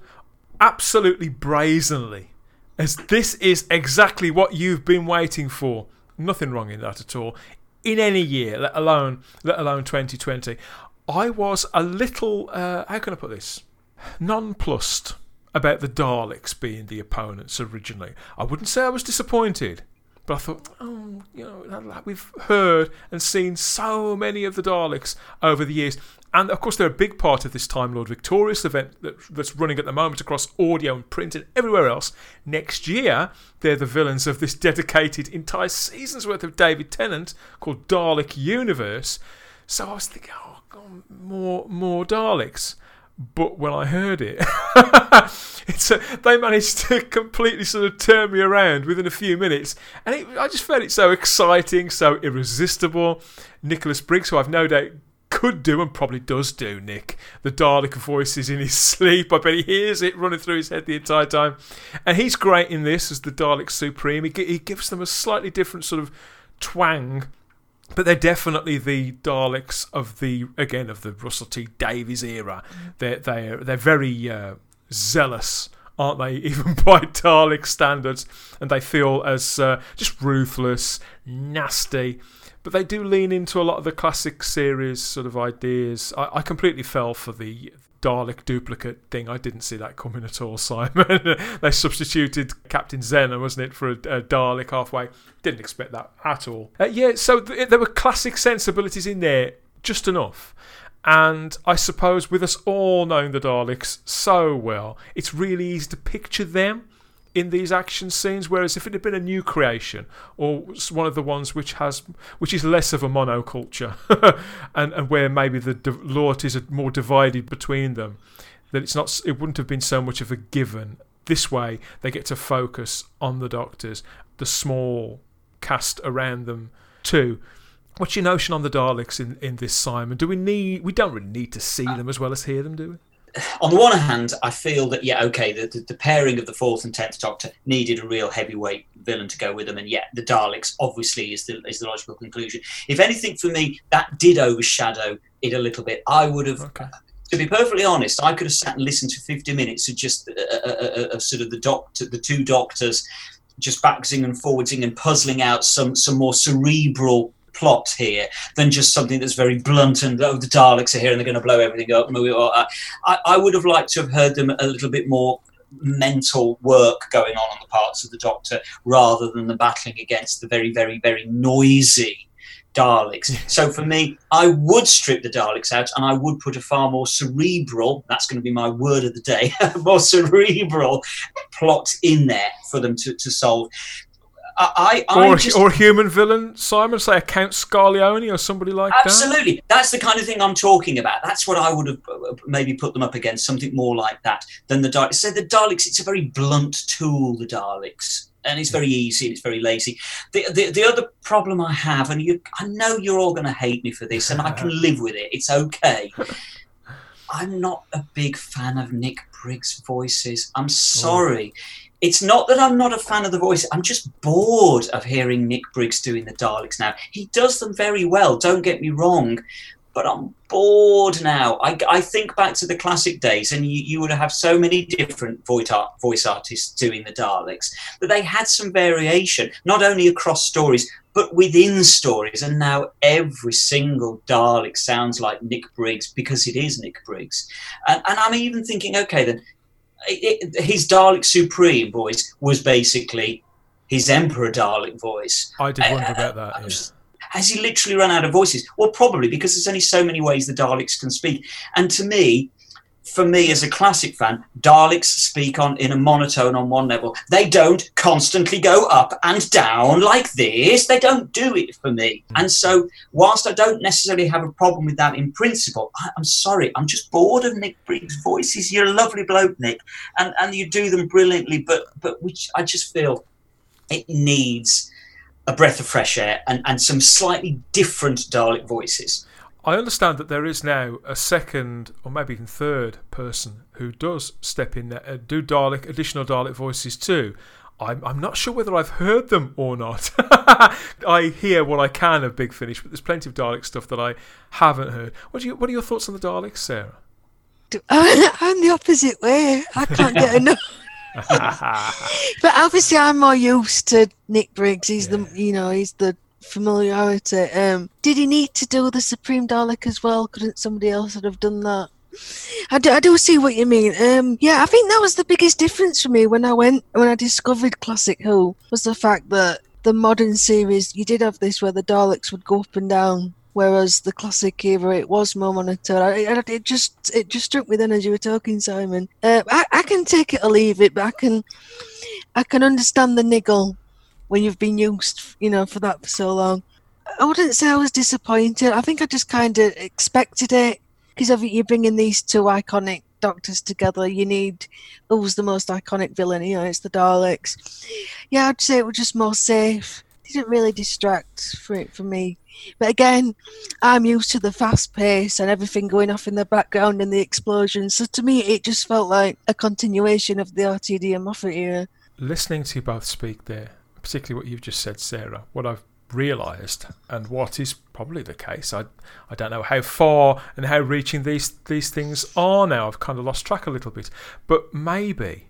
absolutely brazenly as this is exactly what you've been waiting for. Nothing wrong in that at all. In any year, let alone let alone 2020, I was a little uh, how can I put this nonplussed about the Daleks being the opponents originally. I wouldn't say I was disappointed, but I thought, oh, you know, we've heard and seen so many of the Daleks over the years. And of course, they're a big part of this Time Lord Victorious event that, that's running at the moment across audio and print and everywhere else. Next year, they're the villains of this dedicated entire season's worth of David Tennant called Dalek Universe. So I was thinking, oh, God, more, more Daleks. But when I heard it, a, they managed to completely sort of turn me around within a few minutes, and it, I just found it so exciting, so irresistible. Nicholas Briggs, who I've no doubt could do and probably does do, Nick, the Dalek voices in his sleep. I bet he hears it running through his head the entire time, and he's great in this as the Dalek Supreme. He, he gives them a slightly different sort of twang but they're definitely the Daleks of the again of the Russell T Davies era. They're they're they're very uh, zealous, aren't they? Even by Dalek standards, and they feel as uh, just ruthless, nasty. But they do lean into a lot of the classic series sort of ideas. I, I completely fell for the Dalek duplicate thing. I didn't see that coming at all, Simon. they substituted Captain Zena, wasn't it, for a, a, Dalek halfway. Didn't expect that at all. Uh, yeah, so th- there were classic sensibilities in there, just enough. And I suppose with us all knowing the Daleks so well, it's really easy to picture them in these action scenes. Whereas if it had been a new creation or one of the ones which has which is less of a monoculture, and and where maybe the loyalties are more divided between them, that it's not it wouldn't have been so much of a given. This way, they get to focus on the doctors, the small cast around them too. What's your notion on the Daleks in, in this, Simon? Do we need? We don't really need to see uh, them as well as hear them, do we? on the one hand, I feel that yeah, okay, the, the, the, pairing of the fourth and tenth Doctor needed a real heavyweight villain to go with them, and yeah, the Daleks obviously is the is the logical conclusion. If anything, for me, that did overshadow it a little bit. I would have. Okay. To be perfectly honest, I could have sat and listened to 50 minutes of just uh, uh, uh sort of the doctor, the two doctors, just backing and forwardsing and puzzling out some some more cerebral plot here than just something that's very blunt and oh the Daleks are here and they're going to blow everything up. I, I would have liked to have heard them a little bit more mental work going on on the parts of the Doctor rather than the battling against the very very very noisy Daleks. so for me, I would strip the Daleks out and I would put a far more cerebral, that's going to be my word of the day, more cerebral plot in there for them to, to solve. I, I or, just, or human villain, Simon, say a Count Scarlioni or somebody like absolutely. that. Absolutely, that's the kind of thing I'm talking about. That's what I would have uh, maybe put them up against, something more like that than the Daleks. So the Daleks, it's a very blunt tool, the Daleks. And it's very easy and it's very lazy. The, the, the other problem I have, and you, I know you're all going to hate me for this, and I can live with it. It's okay. I'm not a big fan of Nick Briggs' voices. I'm sorry. Oh it's not that I'm not a fan of the voice. I'm just bored of hearing Nick Briggs doing the Daleks now. He does them very well, don't get me wrong, but I'm bored now. I, I think back to the classic days, and you, you would have so many different voice artists doing the Daleks, but they had some variation, not only across stories, but within stories. And now every single Dalek sounds like Nick Briggs because it is Nick Briggs. And, and I'm even thinking, okay, then it, his Dalek Supreme voice was basically his Emperor Dalek voice. I did wonder uh, about that. Yeah. Has he literally run out of voices? Well, probably because there's only so many ways the Daleks can speak. And to me, for me as a classic fan, Daleks speak on in a monotone on one level. They don't constantly go up and down like this. They don't do it for me. Hmm. And so, whilst I don't necessarily have a problem with that in principle, I, am sorry, I'm just bored of Nick Briggs' voices. You're a lovely bloke, Nick, and and you do them brilliantly. But but which I just feel it needs a breath of fresh air and, and some slightly different Dalek voices. I understand that there is now a second or maybe even third person who does step in there, uh, do Dalek additional Dalek voices too. I'm, I'm not sure whether I've heard them or not. I hear what I can of Big Finish, but there's plenty of Dalek stuff that I haven't heard. What, you, what are your thoughts on the Daleks, Sarah? I'm the opposite way. I can't get enough. but obviously, I'm more used to Nick Briggs. He's yeah. the you know he's the familiarity. Um, did he need to do the Supreme Dalek as well? Couldn't somebody else have done that? I do, I do see what you mean. Um, yeah, I think that was the biggest difference for me when I went when I discovered Classic Who was the fact that the modern series you did have this where the Daleks would go up and down, whereas the classic era it was more monotone. it just it just struck me then as you were talking, Simon. Uh, I, I can take it or leave it, but I can I can understand the niggle when you've been used, you know, for that for so long. I wouldn't say I was disappointed. I think I just kind of expected it because you're bringing these two iconic Doctors together. You need who's the most iconic villain? You know, it's the Daleks. Yeah, I'd say it was just more safe. Didn't really distract for it for me. But again, I'm used to the fast pace and everything going off in the background and the explosions. So to me, it just felt like a continuation of the RTD and Moffat era. Listening to you both speak there, particularly what you've just said, Sarah, what I've realised and what is probably the case. I I don't know how far and how reaching these these things are now. I've kind of lost track a little bit, but maybe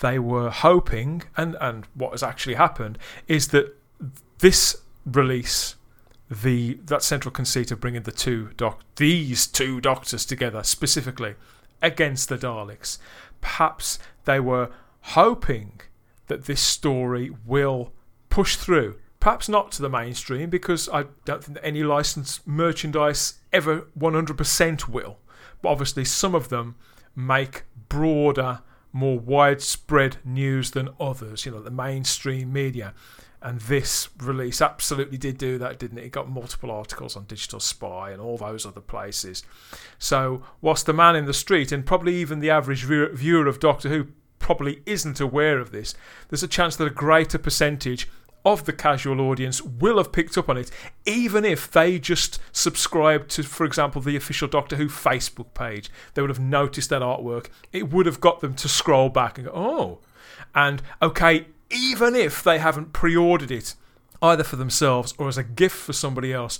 they were hoping, and and what has actually happened is that this release. The that central conceit of bringing the two doc these two doctors together specifically against the Daleks, perhaps they were hoping that this story will push through Perhaps not to the mainstream because I don't think that any licensed merchandise ever 100% will. But obviously, some of them make broader, more widespread news than others, you know, the mainstream media. And this release absolutely did do that, didn't it? It got multiple articles on Digital Spy and all those other places. So, whilst the man in the street and probably even the average viewer of Doctor Who probably isn't aware of this, there's a chance that a greater percentage of the casual audience will have picked up on it, even if they just subscribed to, for example, the official Doctor Who Facebook page. They would have noticed that artwork. It would have got them to scroll back and go, oh. And okay, even if they haven't pre ordered it, either for themselves or as a gift for somebody else,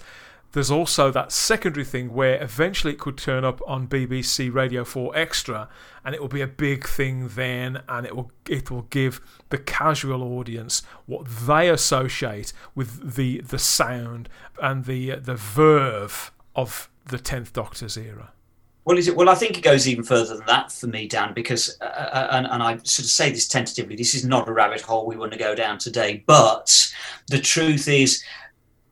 there's also that secondary thing where eventually it could turn up on BBC Radio 4 Extra and it will be a big thing then and it will it will give the casual audience what they associate with the the sound and the the verve of the 10th Doctor's era. Well, is it? Well, I think it goes even further than that for me, Dan. Because, uh, uh, and, and, I sort of say this tentatively. This is not a rabbit hole we want to go down today. But the truth is,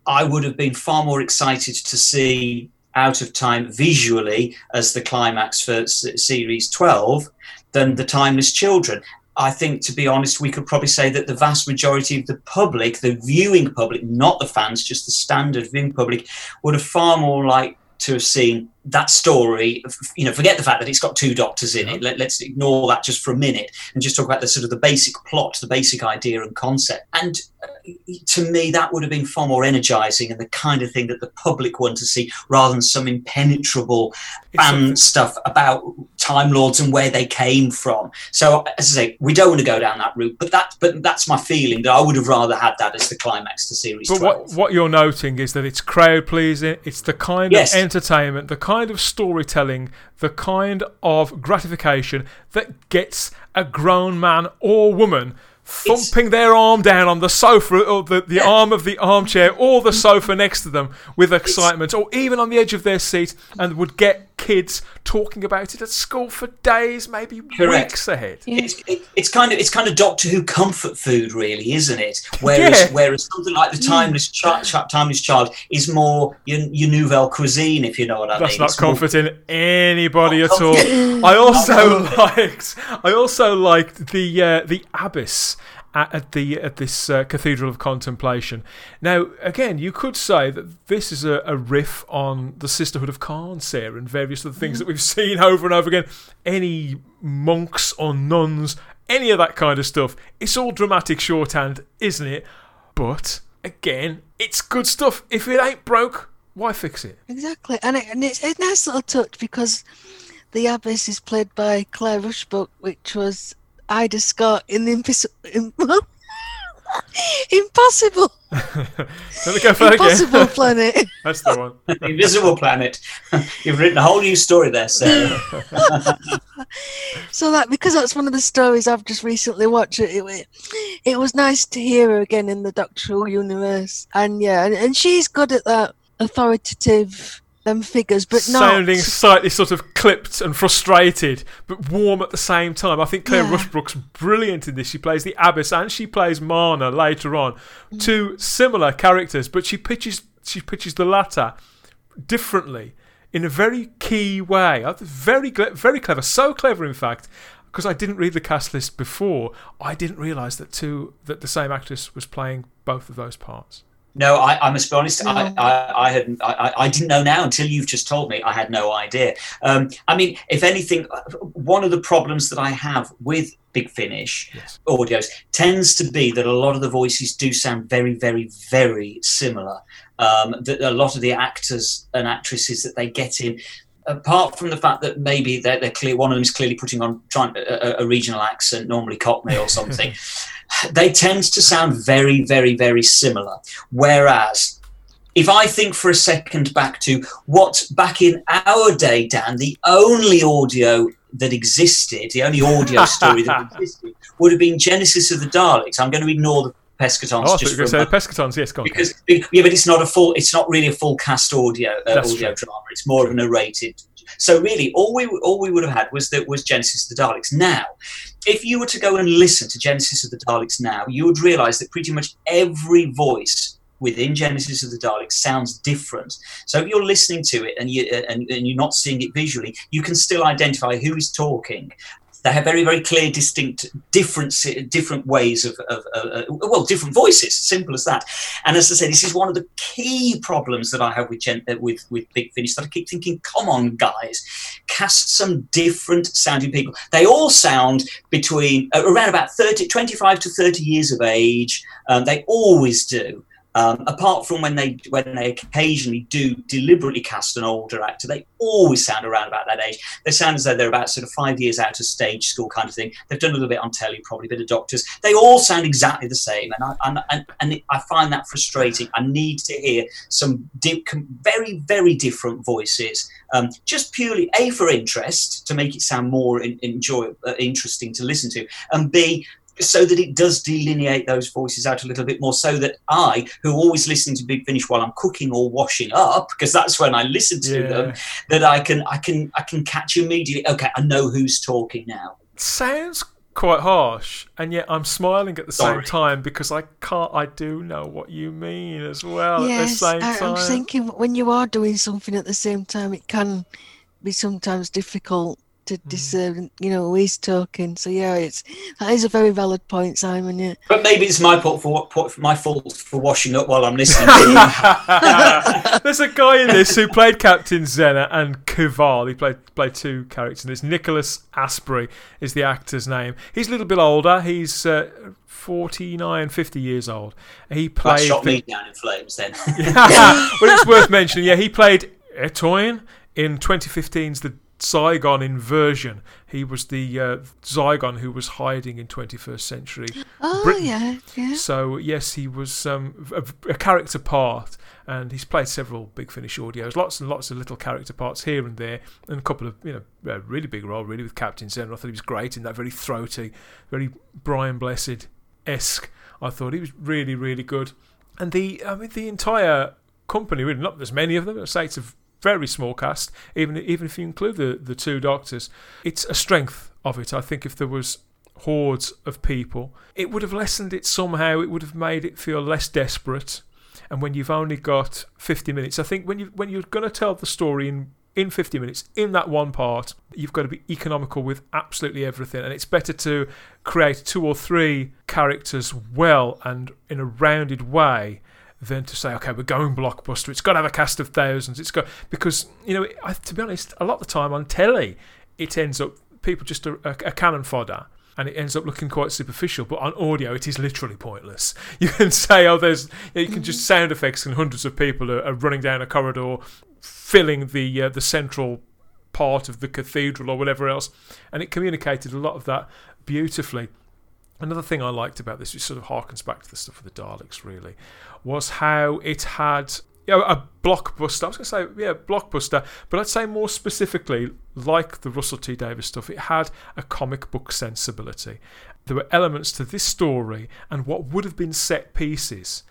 I would have been far more excited to see Out of Time visually as the climax for series 12 than The Timeless Children. I think, to be honest, we could probably say that the vast majority of the public, the viewing public, not the fans, just the standard viewing public, would have far more liked to have seen that story you know forget the fact that it's got two doctors in it. Let, us ignore that just for a minute and just talk about the sort of the basic plot the basic idea and concept. And uh, to me that would have been far more energizing and the kind of thing that the public want to see rather than some impenetrable fan stuff about time lords and where they came from so as i say we don't want to go down that route but that but that's my feeling that i would have rather had that as the climax to series but 12. what, what you're noting is that it's crowd pleasing it's the kind yes. of entertainment the kind of storytelling, the kind of gratification that gets a grown man or woman thumping it's, their arm down on the sofa or the, the yeah. arm of the armchair or the sofa next to them with excitement or even on the edge of their seat and would get kids talking about it at school for days, maybe Correct. weeks ahead. It's, it, it's kind of it's kind of Doctor Who comfort food, really, isn't it? Whereas yeah. whereas something like the mm. Timeless Child, Timeless Child is more your, your nouvelle cuisine, if you know what I That's mean. That's not comforting more, anybody at all. I also liked I also liked the uh, the Abyss at the at this uh, Cathedral of Contemplation. Now, again, you could say that this is a, a riff on the Sisterhood of Carnsare and various other things mm-hmm. that we've seen over and over again. Any monks or nuns, any of that kind of stuff. It's all dramatic shorthand, isn't it? But again, it's good stuff. If it ain't broke, why fix it? Exactly, and, it, and it's a nice little touch because the abbess is played by Claire Rushbrook, which was Ida Scott in the Impossible. Impossible. Let me go for Impossible Planet. That's the one. Invisible Planet. You've written a whole new story there, Sarah. so that because that's one of the stories I've just recently watched. It, it, it was nice to hear her again in the Doctor Who universe, and yeah, and, and she's good at that authoritative them figures, but not sounding not... slightly sort of clipped and frustrated, but warm at the same time. I think Claire yeah. Rushbrook's brilliant in this. She plays the Abbess and she plays Marna later on, mm. two similar characters, but she pitches she pitches the latter differently in a very key way. Very very clever, so clever in fact. Because I didn't read the cast list before, I didn't realise that two that the same actress was playing both of those parts. No, I, I must be honest. No. I, I, I had I, I didn't know now until you've just told me. I had no idea. Um, I mean, if anything, one of the problems that I have with Big Finish Yes. audios tends to be that a lot of the voices do sound very, very, very similar. Um, that a lot of the actors and actresses that they get in. Apart from the fact that maybe they're, they're clear, one of them is clearly putting on trying a, a- a regional accent, normally Cockney or something. they tend to sound very, very, very similar. Whereas, if I think for a second back to what back in our day, Dan, the only audio that existed, the only audio story that existed, would have been Genesis of the Daleks. I'm going to ignore the Pescatons Oh, just you were for going a to say moment the Pescatons. Yes, go on. because yeah, but it's not a full. It's not really a full cast audio uh, audio true. drama. It's more of a narrated. So really, all we all we would have had was that was Genesis of the Daleks. Now, if you were to go and listen to Genesis of the Daleks now, you would realise that pretty much every voice within Genesis of the Daleks sounds different. So if you're listening to it and you uh, and, and you're not seeing it visually, you can still identify who is talking. They have very, very clear, distinct, different, different ways of, of, uh, well, different voices. Simple as that. And as I say this is one of the key problems that I have with Gen- uh, with with Big Finish. That I keep thinking, come on, guys, cast some different sounding people. They all sound between uh, around about 30, 25 to thirty years of age. Um, they always do. Um, apart from when they when they occasionally do deliberately cast an older actor, they always sound around about that age. They sound as though they're about sort of five years out of stage school kind of thing. They've done a little bit on telly, probably a bit of doctors. They all sound exactly the same, and I and, and, I find that frustrating. I need to hear some di- very very different voices, um, just purely a for interest to make it sound more in, enjoy uh, interesting to listen to, and b so that it does delineate those voices out a little bit more so that I, who always listen to Big Finish while I'm cooking or washing up, because that's when I listen to Yeah. them, that I can I can I can catch immediately, okay, I know who's talking now. sounds quite harsh, and yet I'm smiling at the Sorry. same time because I can't. I do know what you mean as well. yes, at the same I, time, I'm thinking when you are doing something at the same time, it can be sometimes difficult to Mm. discern, you know, who is talking. So yeah, it's that is a very valid point, Simon. Yeah. But maybe it's my fault for what my fault for washing up while I'm listening to you. There's a guy in this who played Captain Zena and Kuval. He played played two characters in this. Nicholas Asprey is the actor's name. He's a little bit older. He's uh, 49, 50 years old. He That played. shot the- me down in flames then. well, it's worth mentioning. Yeah, he played Etoine in 2015's The Zygon Inversion. He was the uh, Zygon who was hiding in 21st century Oh Britain. yeah, yeah. So yes, he was um, a, a character part, and he's played several Big Finish audios, lots and lots of little character parts here and there, and a couple of you know really big role really with Captain Zen. I thought he was great in that very throaty, very Brian Blessed esque. I thought he was really really good, and the I mean the entire company really not there's many of them. I say it's a very small cast, even even if you include the the two doctors. It's a strength of it. I think if there was hordes of people, it would have lessened it somehow. It would have made it feel less desperate. And when you've only got 50 minutes, I think when you when you're going to tell the story in in 50 minutes in that one part, you've got to be economical with absolutely everything. And it's better to create two or three characters well and in a rounded way than to say, okay, we're going blockbuster. It's got to have a cast of thousands. It's got because you know, I, to be honest, a lot of the time on telly, it ends up people just a, a, a cannon fodder. And it ends up looking quite superficial, but on audio, it is literally pointless. You can say, "Oh, there's," you can just sound effects, and hundreds of people are, are running down a corridor, filling the uh, the central part of the cathedral or whatever else, and it communicated a lot of that beautifully. Another thing I liked about this, which sort of harkens back to the stuff with the Daleks, really, was how it had you know, a blockbuster. I was going to say, yeah, blockbuster, but I'd say more specifically, like the Russell T Davies stuff, it had a comic book sensibility. There were elements to this story and what would have been set pieces.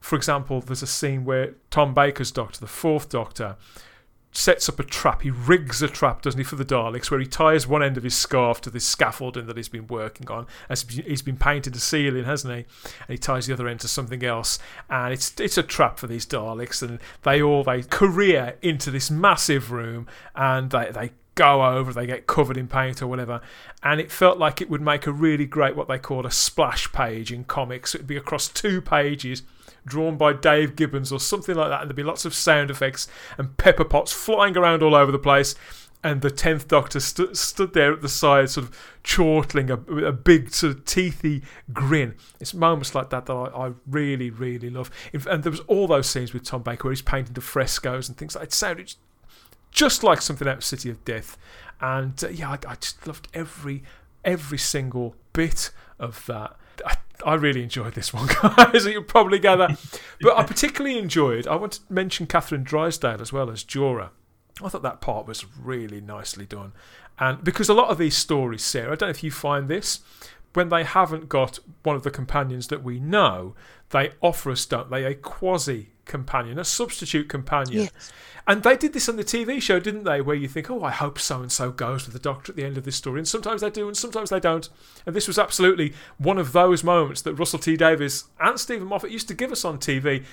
For example, there's a scene where Tom Baker's Doctor, the fourth Doctor, sets up a trap. He rigs a trap, doesn't he, for the Daleks, where he ties one end of his scarf to this scaffolding that he's been working on. As he's been painted the ceiling, hasn't he? And he ties the other end to something else. And it's it's a trap for these Daleks, and they all they career into this massive room, and they they go over, they get covered in paint or whatever. And it felt like it would make a really great what they call a splash page in comics. It'd be across two pages drawn by Dave Gibbons or something like that, and there'd be lots of sound effects and pepper pots flying around all over the place. And the tenth Doctor stu- stood there at the side, sort of chortling a, a big, sort of teethy grin. It's moments like that that I, I really, really love. And there was all those scenes with Tom Baker where he's painting the frescoes and things like. It sounded just like something out of City of Death. And uh, yeah, I, I just loved every every single bit of that. I, I really enjoyed this one, guys, You'll probably gather. But I particularly enjoyed, I want to mention Kathryn Drysdale as well as Jora. I thought that part was really nicely done. And because a lot of these stories, Sarah, I don't know if you find this, when they haven't got one of the companions that we know, they offer us, don't they, a quasi companion, a substitute companion. Yes. And they did this on the TV show, didn't they? Where you think, oh, I hope so and so goes with the doctor at the end of this story. And sometimes they do, and sometimes they don't. And this was absolutely one of those moments that Russell T Davies and Steven Moffat used to give us on TV.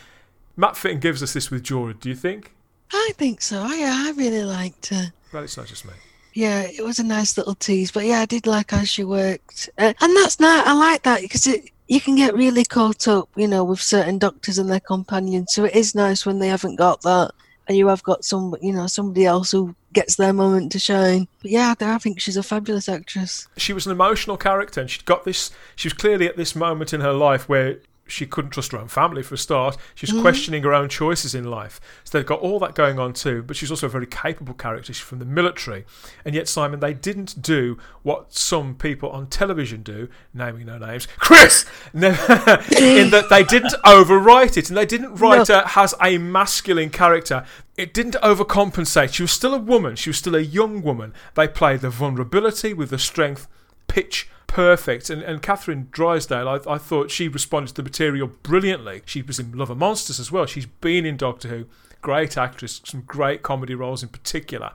Matt Fitton gives us this with Jorah, do you think? I think so. I, I really liked her. Well, it's not just me. Yeah, it was a nice little tease. But yeah, I did like how she worked. Uh, and that's not, I like that because it, you can get really caught up, you know, with certain doctors and their companions. So it is nice when they haven't got that and you have got some, you know, somebody else who gets their moment to shine. But yeah, I think she's a fabulous actress. She was an emotional character, and she'd got this. She was clearly at this moment in her life where she couldn't trust her own family for a start. She's Mhm. questioning her own choices in life. So they've got all that going on too. But she's also a very capable character. She's from the military, and yet Simon, they didn't do what some people on television do, naming no names. Chris, no, in that they didn't overwrite it, and they didn't write No. her as a masculine character. It didn't overcompensate. She was still a woman. She was still a young woman. They played the vulnerability with the strength, pitch perfect. And, and Kathryn Drysdale, I, I thought she responded to the material brilliantly. She was in Love and Monsters as well. She's been in Doctor Who. Great actress, some great comedy roles in particular.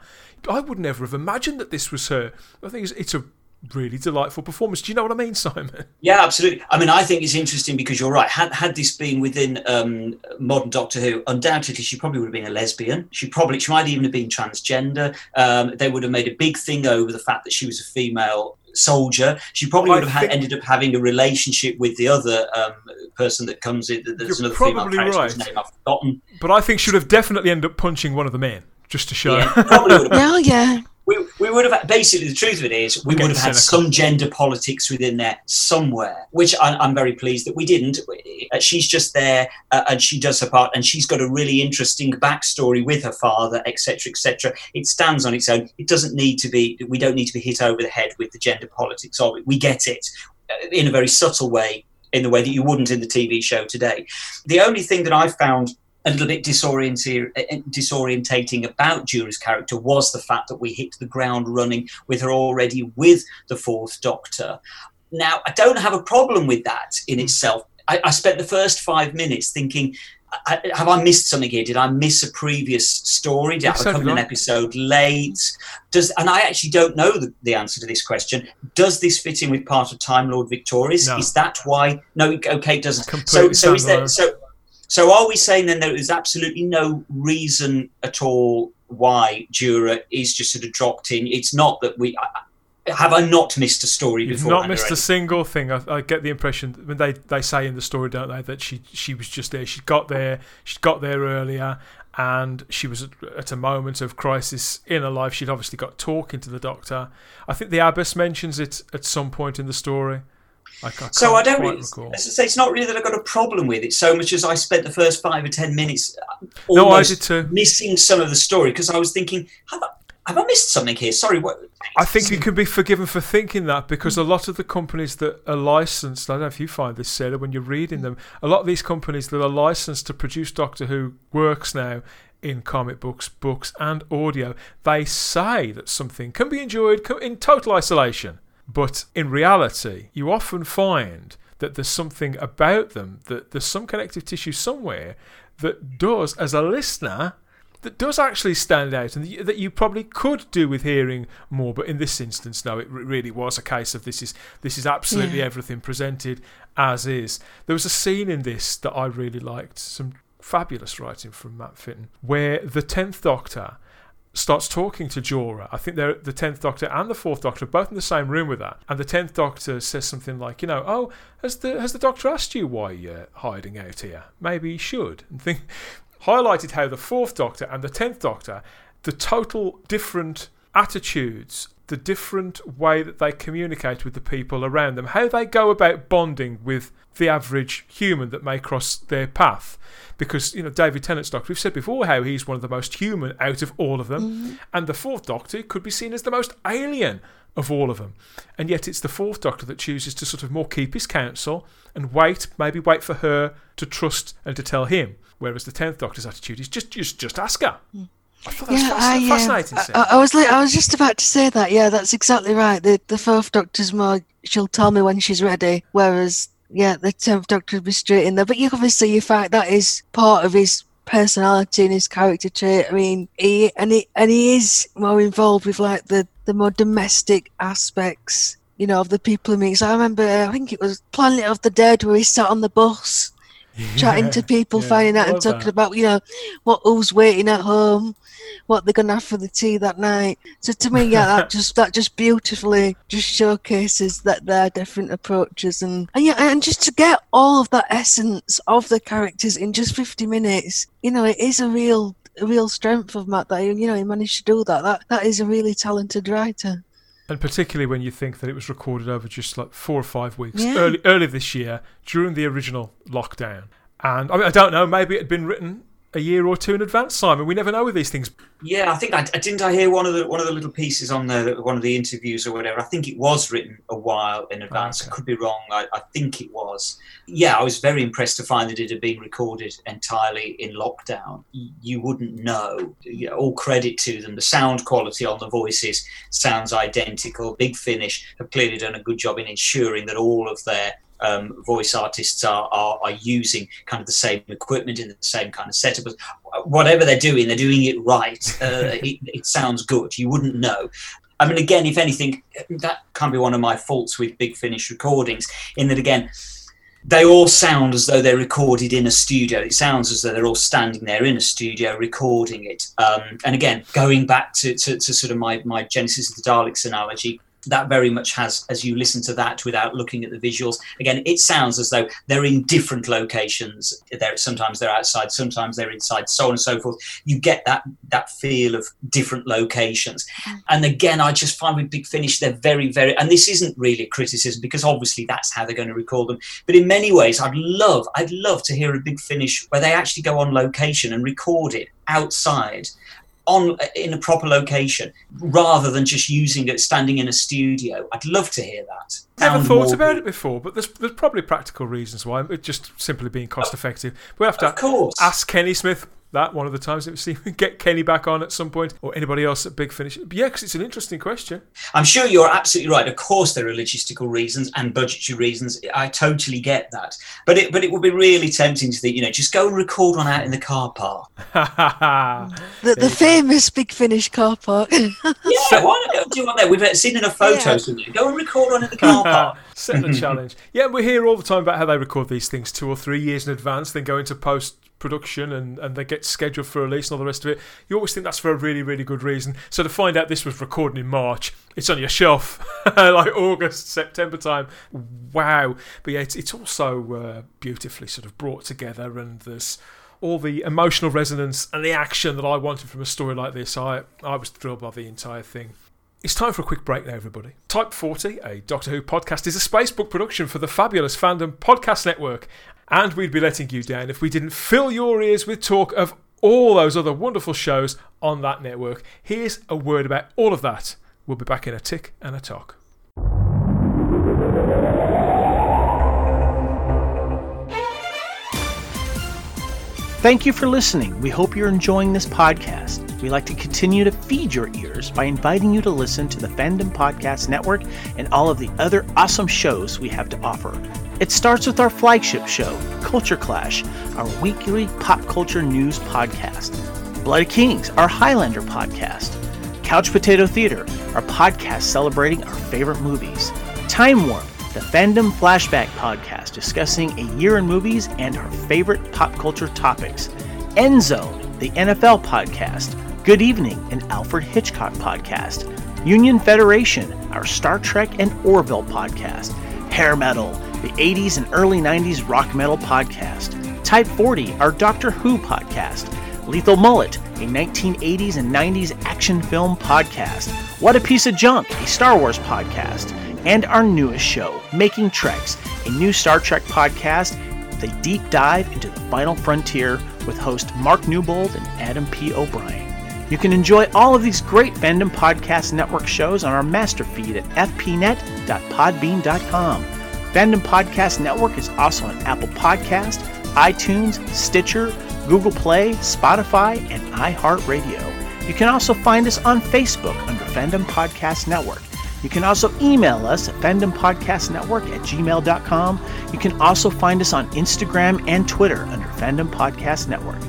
I would never have imagined that this was her. I think it's, it's a really delightful performance. Do you know what I mean, Simon? Yeah, absolutely. I mean, I think it's interesting because you're right. Had had this been within um, modern Doctor Who, undoubtedly she probably would have been a lesbian. She probably she might even have been transgender. Um, they would have made a big thing over the fact that she was a female soldier. She probably would have had, ended up having a relationship with the other um, person that comes in. There's You're another female probably character whose right. name I've forgotten. But I think she would have definitely ended up punching one of the men just to show. Yeah, probably would have Well, yeah. We, we would have basically the truth of it is we would have had cynical. some gender politics within there somewhere which I, i'm very pleased that we didn't. Uh, she's just there uh, and she does her part and she's got a really interesting backstory with her father etc etc it stands on its own. It doesn't need to be we don't need to be hit over the head with the gender politics of it. We get it uh, in a very subtle way in the way that you wouldn't in the tv show today. The only thing that i found a little bit disorienting, eh, eh, disorientating about Jura's character was the fact that we hit the ground running with her already with the Fourth Doctor. Now, I don't have a problem with that in itself. I, I spent the first five minutes thinking, I, have I missed something here? Did I miss a previous story? Did I come in an episode late? Does and I actually don't know the, the answer to this question. Does this fit in with part of Time Lord Victorious? No. Is that why? No, okay, it doesn't. So, Completely so is there? So, so are we saying then there is absolutely no reason at all why Jura is just sort of dropped in? It's not that we. Have I not missed a story You've before? not missed a single thing. I, I get the impression when they, they say in the story, don't they, that she she was just there. She got there. She got there earlier, and she was at, at a moment of crisis in her life. She'd obviously got talking to the doctor. I think the abbess mentions it at some point in the story. I, I So I don't. Really, recall. as I say, it's not really that I've got a problem with it so much as I spent the first five or ten minutes uh, No, I did too. missing some of the story because I was thinking, have I, have I missed something here? Sorry, what? I think you can be forgiven for thinking that because a lot of the companies that are licensed, I don't know if you find this, Sarah, when you're reading them, a lot of these companies that are licensed to produce Doctor Who works now in comic books, books, and audio, they say that something can be enjoyed in total isolation. But in reality, you often find that there's something about them, that there's some connective tissue somewhere that does, as a listener, that does actually stand out and that you probably could do with hearing more but in this instance no it really was a case of this is this is absolutely Yeah. everything presented as is there was a scene in this that I really liked some fabulous writing from Matt Fitton where the 10th doctor starts talking to Jorah. I think they're the tenth Doctor and the fourth Doctor are both in the same room with that. And the tenth Doctor says something like, you know, oh, has the has the Doctor asked you why you're hiding out here? Maybe he should. And think highlighted how the fourth Doctor and the tenth Doctor, the total different attitudes, the different way that they communicate with the people around them, how they go about bonding with the average human that may cross their path because you know David Tennant's Doctor. We've said before how he's one of the most human out of all of them, Mm-hmm. and the Fourth Doctor could be seen as the most alien of all of them. And yet it's the Fourth Doctor that chooses to sort of more keep his counsel and wait, maybe wait for her to trust and to tell him. Whereas the Tenth Doctor's attitude is just just just ask her. I thought that was Yeah, I, um, fascinating. I, Sid. I, I was li- I was just about to say that. Yeah, that's exactly right. The the fourth Doctor's more. She'll tell me when she's ready. Whereas, yeah, the tenth Doctor would be straight in there. But you obviously you find that is part of his personality and his character trait. I mean, he and he and he is more involved with like the the more domestic aspects. You know, of the people he meets. I remember, I think it was Planet of the Dead, where he sat on the bus, chatting to people, yeah, finding out and talking that. about, you know, what who's waiting at home, what they're gonna have for the tea that night. So to me, yeah, that just that just beautifully just showcases that their different approaches and and yeah, and just to get all of that essence of the characters in just fifty minutes, you know, it is a real a real strength of Matt that you know he managed to do that. That that is a really talented writer. And particularly when you think that it was recorded over just like four or five weeks Yeah. early, early this year during the original lockdown. And I mean, I don't know, maybe it had been written a year or two in advance, Simon. We never know with these things. Yeah, I think I, didn't. I hear one of the one of the little pieces on there, one of the interviews or whatever. I think it was written a while in advance. I could be wrong. I, I think it was. Yeah, I was very impressed to find that it had been recorded entirely in lockdown. You wouldn't know. You know, all credit to them. The sound quality on the voices sounds identical. Big Finish have clearly done a good job in ensuring that all of their um, voice artists are, are, are using kind of the same equipment in the same kind of setup. Whatever they're doing, they're doing it right. Uh, it, it sounds good. You wouldn't know. I mean, again, if anything, that can be one of my faults with Big Finish recordings, in that, again, they all sound as though they're recorded in a studio. It sounds as though they're all standing there in a studio recording it. Um, and again, going back to, to, to sort of my, my Genesis of the Daleks analogy, that very much has, as you listen to that without looking at the visuals, again, it sounds as though they're in different locations. They're, sometimes they're outside, sometimes they're inside, so on and so forth. You get that that feel of different locations. Mm-hmm. And again, I just find with Big Finish, they're very, very, and this isn't really a criticism because obviously that's how they're going to record them. But in many ways, I'd love, I'd love to hear a Big Finish where they actually go on location and record it outside on in a proper location rather than just using it standing in a studio. I'd love to hear that. Never thought about it before, but there's, there's probably practical reasons why. It's just simply being cost effective. We have to Of course. ask Kenny Smith that one of the times that we see get Kenny back on at some point or anybody else at Big Finish. But yeah, because it's an interesting question. I'm sure you're absolutely right. Of course, there are logistical reasons and budgetary reasons. I totally get that. But it, but it would be really tempting to think, you know, just go and record one out in the car park. The the famous Big Finish car park. Yeah, why not go do one there? We've seen enough photos of you. Go and record one in the car park. Set the challenge. Yeah, we hear all the time about how they record these things two or three years in advance, then go into post production and, and they get scheduled for release and all the rest of it. You always think that's for a really, really good reason. So to find out this was recorded in March, it's on your shelf, like August, September time. Wow. But yeah, it's, it's also uh, beautifully sort of brought together and there's all the emotional resonance and the action that I wanted from a story like this. I, I was thrilled by the entire thing. It's time for a quick break now, everybody. Type 40, a Doctor Who podcast, is a Spacebook production for the fabulous Fandom Podcast Network, and we'd be letting you down if we didn't fill your ears with talk of all those other wonderful shows on that network. Here's a word about all of that. We'll be back in a tick and a talk. Thank you for listening. We hope you're enjoying this podcast. We like to continue to feed your ears by inviting you to listen to the Fandom Podcast Network and all of the other awesome shows we have to offer. It starts with our flagship show, Culture Clash, our weekly pop culture news podcast. Blood Kings, our Highlander podcast. Couch Potato Theater, our podcast celebrating our favorite movies. Time Warp, the Fandom Flashback podcast discussing a year in movies and our favorite pop culture topics. End Zone, the NFL podcast. Good Evening, an Alfred Hitchcock podcast, Union Federation, our Star Trek and Orville podcast, Hair Metal, the 80s and early 90s rock metal podcast, Type 40, our Doctor Who podcast, Lethal Mullet, a 1980s and 90s action film podcast, What a Piece of Junk, a Star Wars podcast, and our newest show, Making Treks, a new Star Trek podcast with a deep dive into the final frontier with host Mark Newbold and Adam P. O'Brien. You can enjoy all of these great Fandom Podcast Network shows on our master feed at fpnet.podbean.com. Fandom Podcast Network is also on Apple Podcast, iTunes, Stitcher, Google Play, Spotify, and iHeartRadio. You can also find us on Facebook under Fandom Podcast Network. You can also email us at fandompodcastnetwork at gmail.com. You can also find us on Instagram and Twitter under Fandom Podcast Network.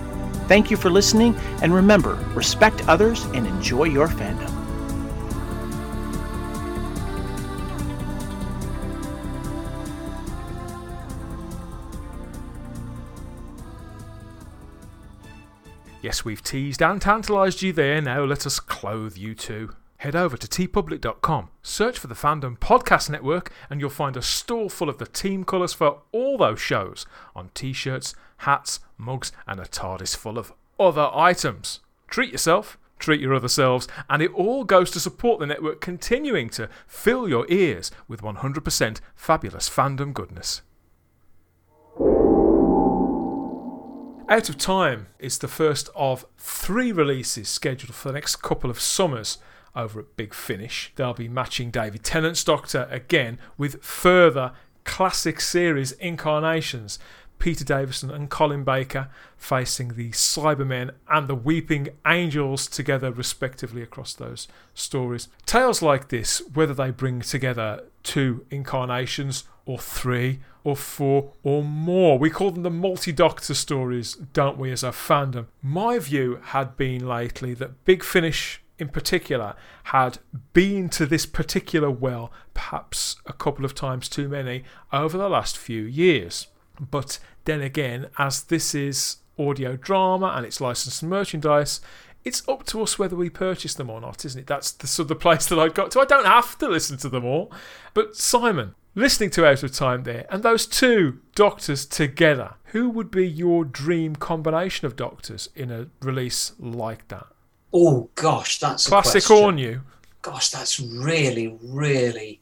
Thank you for listening, and remember, respect others and enjoy your fandom. Yes, we've teased and tantalised you there. Now let us clothe you too. Head over to teepublic.com, search for the Fandom Podcast Network, and you'll find a store full of the team colours for all those shows on t shirts, hats, mugs, and a TARDIS full of other items. Treat yourself, treat your other selves, and it all goes to support the network continuing to fill your ears with 100% fabulous fandom goodness. Out of Time is the first of three releases scheduled for the next couple of summers over at Big Finish. They'll be matching David Tennant's Doctor again with further classic series incarnations. Peter Davison and Colin Baker facing the Cybermen and the Weeping Angels together, respectively, across those stories. Tales like this, whether they bring together two incarnations or three or four or more. We call them the multi doctor stories, don't we, as a fandom? My view had been lately that Big Finish in particular had been to this particular well perhaps a couple of times too many over the last few years. But then again, as this is audio drama and it's licensed merchandise, it's up to us whether we purchase them or not, isn't it? That's the sort of the place that I've got to. I don't have to listen to them all. But Simon, listening to Out of Time there, and those two doctors together, who would be your dream combination of doctors in a release like that? Oh gosh, that's classic on you. Gosh, that's really, really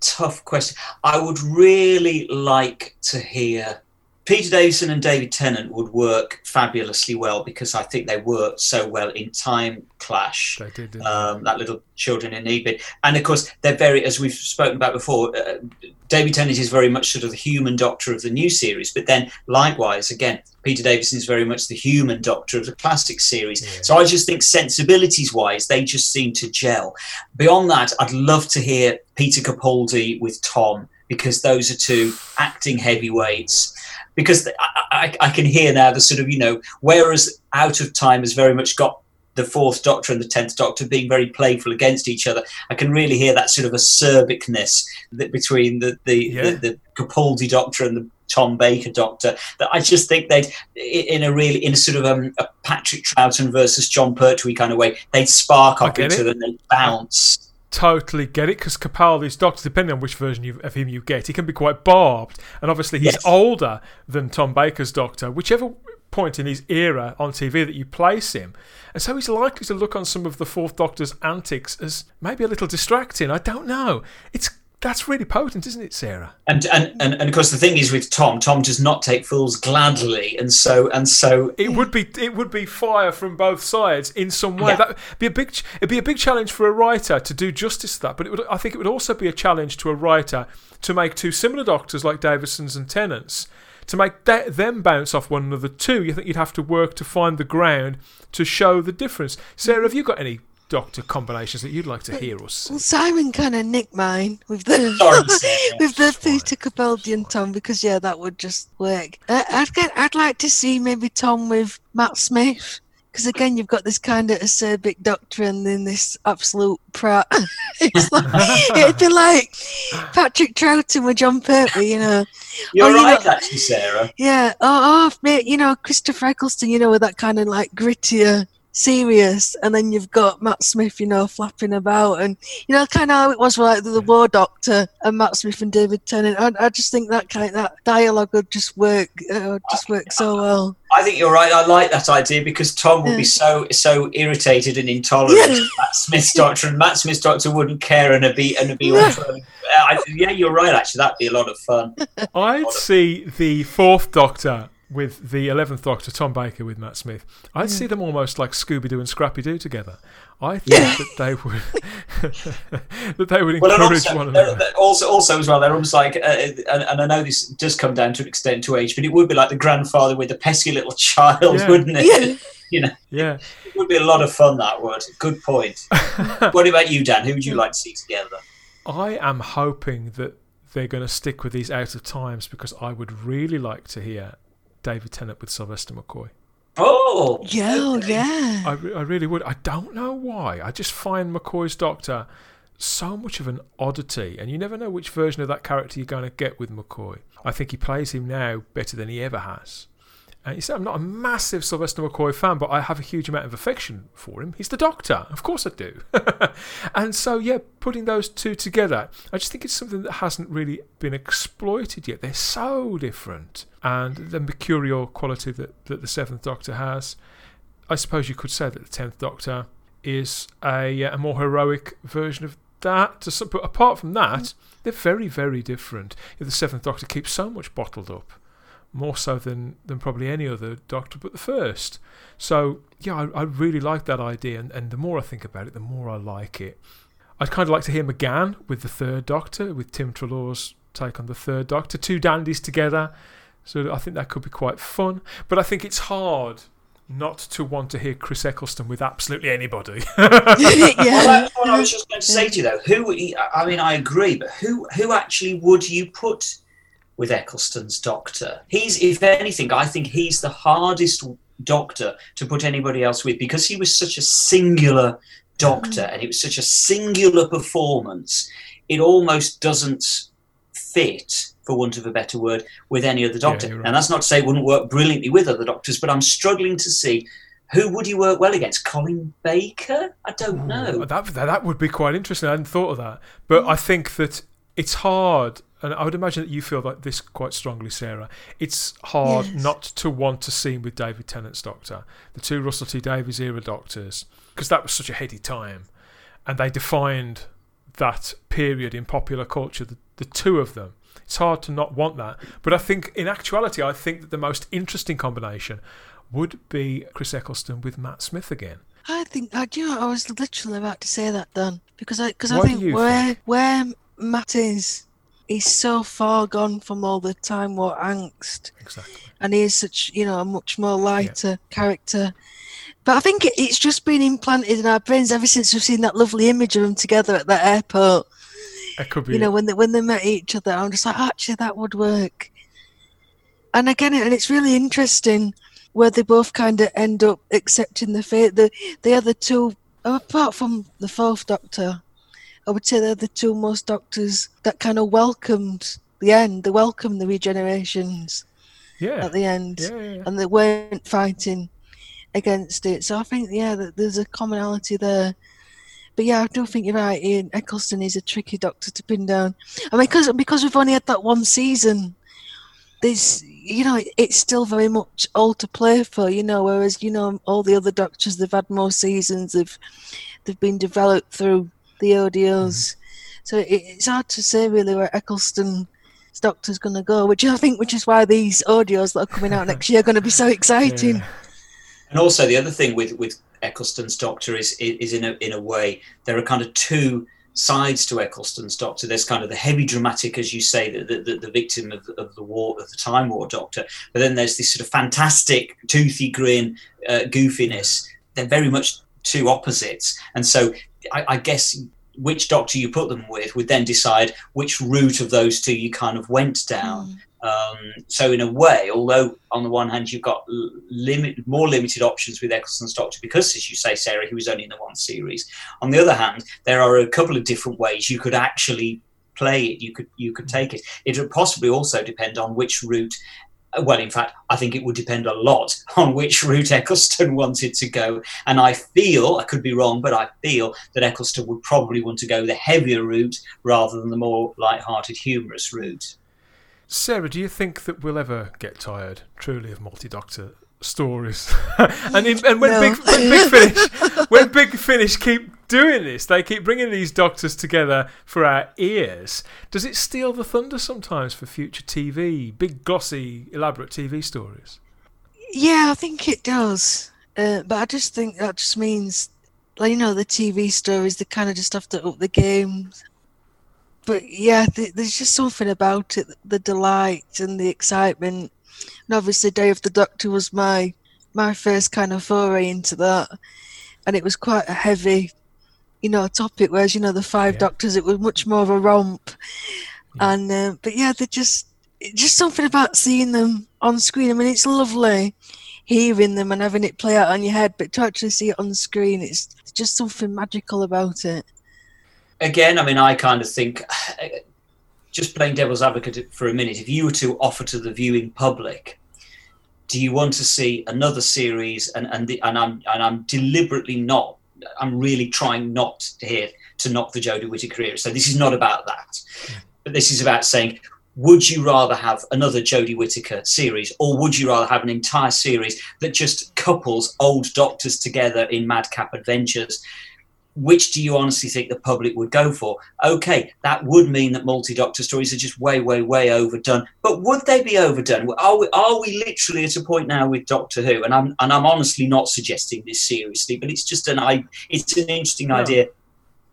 tough question. I would really like to hear Peter Davison and David Tennant would work fabulously well because I think they worked so well in Time Crash. They did, um, that little Children in Need and of course they're very, as we've spoken about before. Uh, David Tennant is very much sort of the human doctor of the new series, but then likewise, again, Peter Davison is very much the human doctor of the classic series. Yeah. So I just think sensibilities wise, they just seem to gel. Beyond that, I'd love to hear Peter Capaldi with Tom because those are two acting heavyweights because I, I, I, can hear now the sort of you know whereas out of time has very much got the fourth doctor and the tenth doctor being very playful against each other i can really hear that sort of acerbicness that between the the, yeah. the, the capaldi doctor and the Tom Baker Doctor. That I just think they'd, in a really, in a sort of um, a Patrick Troughton versus john Pertwee kind of way, they'd spark off each other and they'd bounce totally get it because Capaldi's doctor, depending on which version you, of him you get, he can be quite barbed, and obviously he's yes. older than Tom Baker's doctor, whichever point in his era on TV that you place him. And so he's likely to look on some of the Fourth Doctor's antics as maybe a little distracting. I don't know. It's that's really potent, isn't it, Sarah? And, and and and of course the thing is with Tom, Tom does not take fools gladly, and so and so it would be it would be fire from both sides in some way. Yeah. That be a big it'd be a big challenge for a writer to do justice to that. But it would, I think it would also be a challenge to a writer to make two similar doctors like Davison's and Tennant's to make them bounce off one another too. You think you'd have to work to find the ground to show the difference. Sarah, have you got any doctor combinations that you'd like to hear us? Well, Simon kind of nicked mine with the with the Peter Capaldi and Tom because yeah, that would just work. Uh, I'd get, I'd like to see maybe Tom with Matt Smith. Because again, you've got this kind of acerbic doctor and then this absolute prat. like, it'd be like Patrick Troughton with John Pertwee, you know. You're or, right, you know, actually, Sarah. Yeah. Oh, oh, you know, Christopher Eccleston, you know, with that kind of like grittier serious, and then you've got Matt Smith, you know, flapping about, and you know, kind of how it was with, like the, the War Doctor and Matt Smith and David Tennant. I, I just think that kind that dialogue would just work, uh, just work so well. I think you're right. I like that idea because Tom would Yeah. be so so irritated and intolerant Yeah. Matt Smith's doctor, and Matt Smith's doctor wouldn't care and it'd be and it'd be all for- I, yeah, you're right. Actually, that'd be a lot of fun. I'd see the fourth Doctor with the eleventh Doctor, Tom Baker, with Matt Smith. I'd see them almost like Scooby Doo and Scrappy Doo together. I think Yeah. that they would that they would Well, and encourage also, one they're- another. also, also as well, they're almost like, uh, and, and I know this does come down to an extent to age, but it would be like the grandfather with the pesky little child, Yeah. wouldn't it? Yeah. You know, Yeah. it would be a lot of fun. That would. Good point. what about you, Dan? Who would you like to see together? I am hoping that they're going to stick with these out of times because I would really like to hear David Tennant with Sylvester McCoy. Oh, Yeah, oh, yeah. I, I really would. I don't know why. I just find McCoy's Doctor so much of an oddity, and you never know which version of that character you're going to get with McCoy. I think he plays him now better than he ever has. And you say I'm not a massive Sylvester McCoy fan, but I have a huge amount of affection for him. He's the Doctor, of course I do. and so, yeah, putting those two together, I just think it's something that hasn't really been exploited yet. They're so different, and the mercurial quality that, that the Seventh Doctor has. I suppose you could say that the Tenth Doctor is a, uh, a more heroic version of that. To some, but apart from that, mm. they're very, very different. The Seventh Doctor keeps so much bottled up, more so than, than probably any other Doctor, but the first. So yeah, I, I really like that idea, and, and the more I think about it, the more I like it. I'd kind of like to hear McGann with the Third Doctor, with Tim Treloar's take on the Third Doctor, two dandies together. So I think that could be quite fun. But I think it's hard not to want to hear Chris Eccleston with absolutely anybody. Well, that's what I was just going to say to you, though. Who? I mean, I agree, but who? Who actually would you put with Eccleston's Doctor? He's, if anything, I think he's the hardest Doctor to put anybody else with because he was such a singular Doctor mm-hmm. and it was such a singular performance. It almost doesn't fit, for want of a better word, with any other Doctor. you're right. And that's not to say it wouldn't work brilliantly with other Doctors, but I'm struggling to see. Who would he work well against? Colin Baker? I don't hmm. know. That, that that would be quite interesting. I hadn't thought of that, but I mm. think that it's hard, and I would imagine that you feel like this quite strongly, Sarah. It's hard Yes. not to want to see him with David Tennant's Doctor, the two Russell T Davies era Doctors, because that was such a heady time, and they defined that period in popular culture. The, the two of them. It's hard to not want that, but I think in actuality, I think that the most interesting combination would be Chris Eccleston with Matt Smith again. I think I do. You know, I was literally about to say that, Dan, because I because I think where where Matt is, he's so far gone from all the time war angst, Exactly. and he is such you know a much more lighter character. But I think it, it's just been implanted in our brains ever since we've seen that lovely image of them together at that airport. It could be. You know, when they when they met each other, I'm just like, oh, actually, that would work. And again, and it's really interesting where they both kind of end up accepting the fate. The the two, apart from the fourth Doctor, I would say they're the two most Doctors that kind of welcomed the end. They welcomed the regenerations yeah. at the end, Yeah, yeah, yeah. and they weren't fighting against it. So I think, yeah, that there's a commonality there. But yeah, I do think you're right. Ian Eccleston is a tricky doctor to pin down. I mean, because because we've only had that one season, there's you know it's still very much all to play for. You know, whereas you know all the other doctors they've had more seasons. They've they've been developed through the audios. So it, it's hard to say really where Eccleston's doctor's going to go. Which I think, which is why these audios that are coming out next year are going to be so exciting. And also the other thing with with Eccleston's Doctor is is in a in a way there are kind of two sides to Eccleston's Doctor. There's kind of the heavy dramatic, as you say, the the, the victim of, of the war of the Time War Doctor, but then there's this sort of fantastic toothy grin uh, goofiness. They're very much two opposites, and so I, I guess which doctor you put them with would then decide which route of those two you kind of went down. Um, so in a way, although on the one hand you've got limit more limited options with Eccleston's Doctor because, as you say, Sarah, he was only in the one series. On the other hand, there are a couple of different ways you could actually play it. You could you could take it. It would possibly also depend on which route Uh, well, in fact, I think it would depend a lot on which route Eccleston wanted to go. And I feel, I could be wrong, but I feel that Eccleston would probably want to go the heavier route rather than the more light-hearted, humorous route. Sarah, do you think that we'll ever get tired, truly, of multi-doctor stories? and, in, and when, No. Big, when Big Finish, when Big Finish keep doing this, they keep bringing these doctors together for our ears. Does it steal the thunder sometimes for future TV, big glossy, elaborate TV stories? Yeah, I think it does. Uh, but I just think that just means, like, you know, the TV stories, they kind of just have to up the game. But yeah, th- there's just something about it the delight and the excitement. And obviously, Day of the Doctor was my my first kind of foray into that. And it was quite a heavy, you know, topic. Whereas, you know, the Five Doctors, it was much more of a romp. And, uh, but yeah, they just, just something about seeing them on screen. I mean, it's lovely hearing them and having it play out on your head, but to actually see it on the screen, it's just something magical about it. Again, I mean, I kind of think, just playing devil's advocate for a minute, if you were to offer to the viewing public, do you want to see another series? And and the, and I'm and I'm deliberately not. I'm really trying not to hear to knock the Jodie Whittaker career. So this is not about that, but this is about saying, would you rather have another Jodie Whittaker series, or would you rather have an entire series that just couples old doctors together in madcap adventures? Which do you honestly think the public would go for? Okay, that would mean that multi-doctor stories are just way, way, way overdone. But would they be overdone? Are we, are we literally at a point now with Doctor Who? And I'm and I'm honestly not suggesting this seriously, but it's just an I. It's an interesting No. idea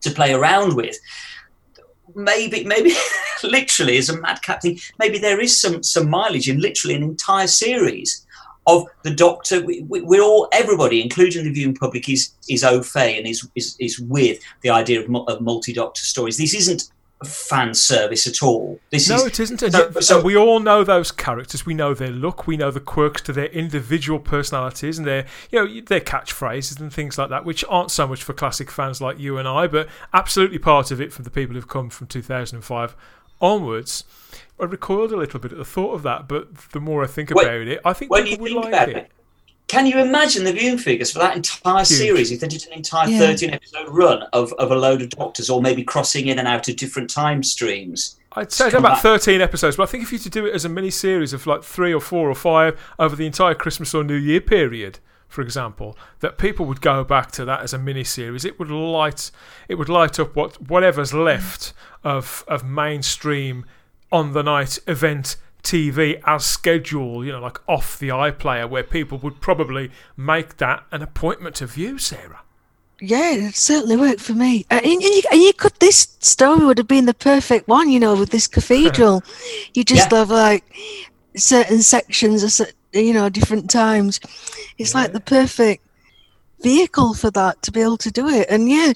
to play around with maybe maybe literally as a madcap thing maybe there is some some mileage in literally an entire series of the doctor we, we, we're all everybody including the viewing public is is au fait and is, is is with the idea of, of multi-doctor stories this isn't fan service at all this no, is it isn't. So- so- we all know those characters. We know their look. We know the quirks to their individual personalities and their, you know, their catchphrases and things like that, which aren't so much for classic fans like you and I, but absolutely part of it for the people who've come from 2005 onwards. I recoiled a little bit at the thought of that, but the more I think When- about it, I think when people you would think like about it. it, can you imagine the viewing figures for that entire Huge. series if they did an entire Yeah. 13 episode run of, of a load of doctors or maybe crossing in and out of different time streams I'd say about back. 13 episodes, but I think if you were to do it as a mini series of like three or four or five over the entire Christmas or New Year period, for example, that people would go back to that as a mini series. It would light it would light up what whatever's mm. left of of mainstream on the night event TV as scheduled, you know, like off the iPlayer, where people would probably make that an appointment to view, Sarah. Yeah, it certainly worked for me. Uh, and, and you, and you could, this story would have been the perfect one, you know, with this cathedral. you just Yeah. have like certain sections, of, you know, different times. It's like the perfect vehicle for that to be able to do it. And yeah,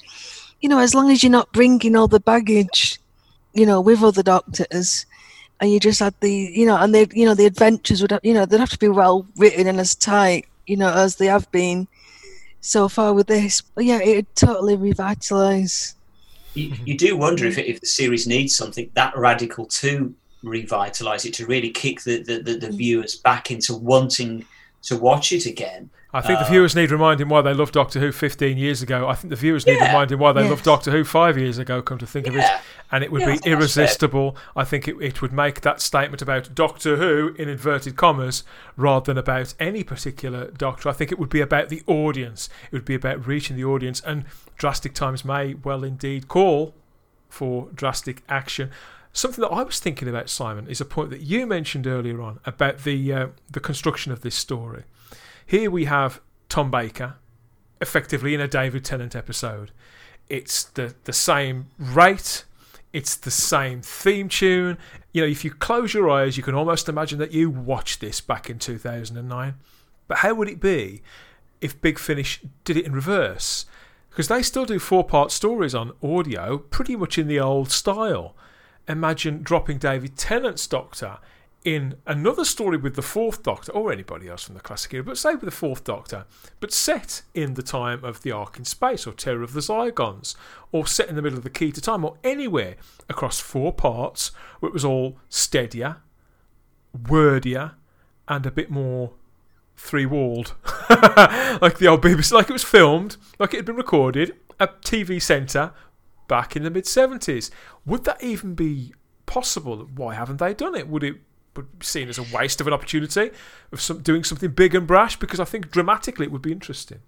you know, as long as you're not bringing all the baggage, you know, with other doctors, and you just had the, you know, and they, you know, the adventures would, have, you know, they'd have to be well written and as tight, you know, as they have been so far with this. But yeah, it would totally revitalise. you, you do wonder if, if the series needs something that radical to revitalize it to really kick the, the, the, the mm. viewers back into wanting to watch it again I think the Uh, viewers need reminding why they loved Doctor Who 15 years ago. I think the viewers need Yeah. reminding why they Yes. loved Doctor Who five years ago, come to think of it. And it would Yeah, be irresistible. I think it, it would make that statement about Doctor Who, in inverted commas, rather than about any particular Doctor. I think it would be about the audience. It would be about reaching the audience. And drastic times may well indeed call for drastic action. Something that I was thinking about, Simon, is a point that you mentioned earlier on about the uh, the construction of this story. Here we have Tom Baker, effectively in a David Tennant episode. It's the the same rate. It's the same theme tune. You know, if you close your eyes, you can almost imagine that you watched this back in 2009. But how would it be if Big Finish did it in reverse? Because they still do four part stories on audio, pretty much in the old style. Imagine dropping David Tennant's Doctor in another story with the Fourth Doctor, or anybody else from the classic era, but say with the Fourth Doctor, but set in the time of the Ark in Space, or Terror of the Zygons, or set in the middle of the Key to Time, or anywhere across four parts where it was all steadier, wordier, and a bit more three walled, like the old BBC, like it was filmed, like it had been recorded at TV Centre back in the mid seventies. Would that even be possible? Why haven't they done it? Would it be seen as a waste of an opportunity of some, doing something big and brash? Because I think dramatically it would be interesting.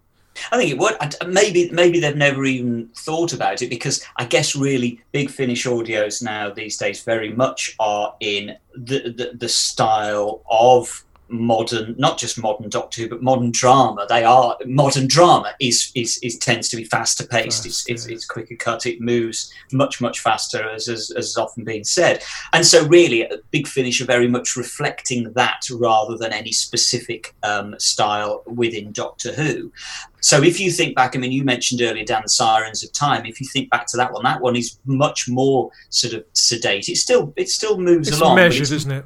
I think it would. Uh, maybe maybe they've never even thought about it because I guess really big Finish audios now these days very much are in the the, the style of modern, not just modern Doctor Who, but modern drama. They are modern drama is is, is tends to be faster paced. It's, it's, it's quicker cut. It moves much much faster, as as, as often been said. And so, really, a Big Finish are very much reflecting that rather than any specific um, style within Doctor Who. So if you think back, I mean, you mentioned earlier, Dan, the Sirens of Time. If you think back to that one, that one is much more sort of sedate. It still it still moves it's along. Measured, isn't it?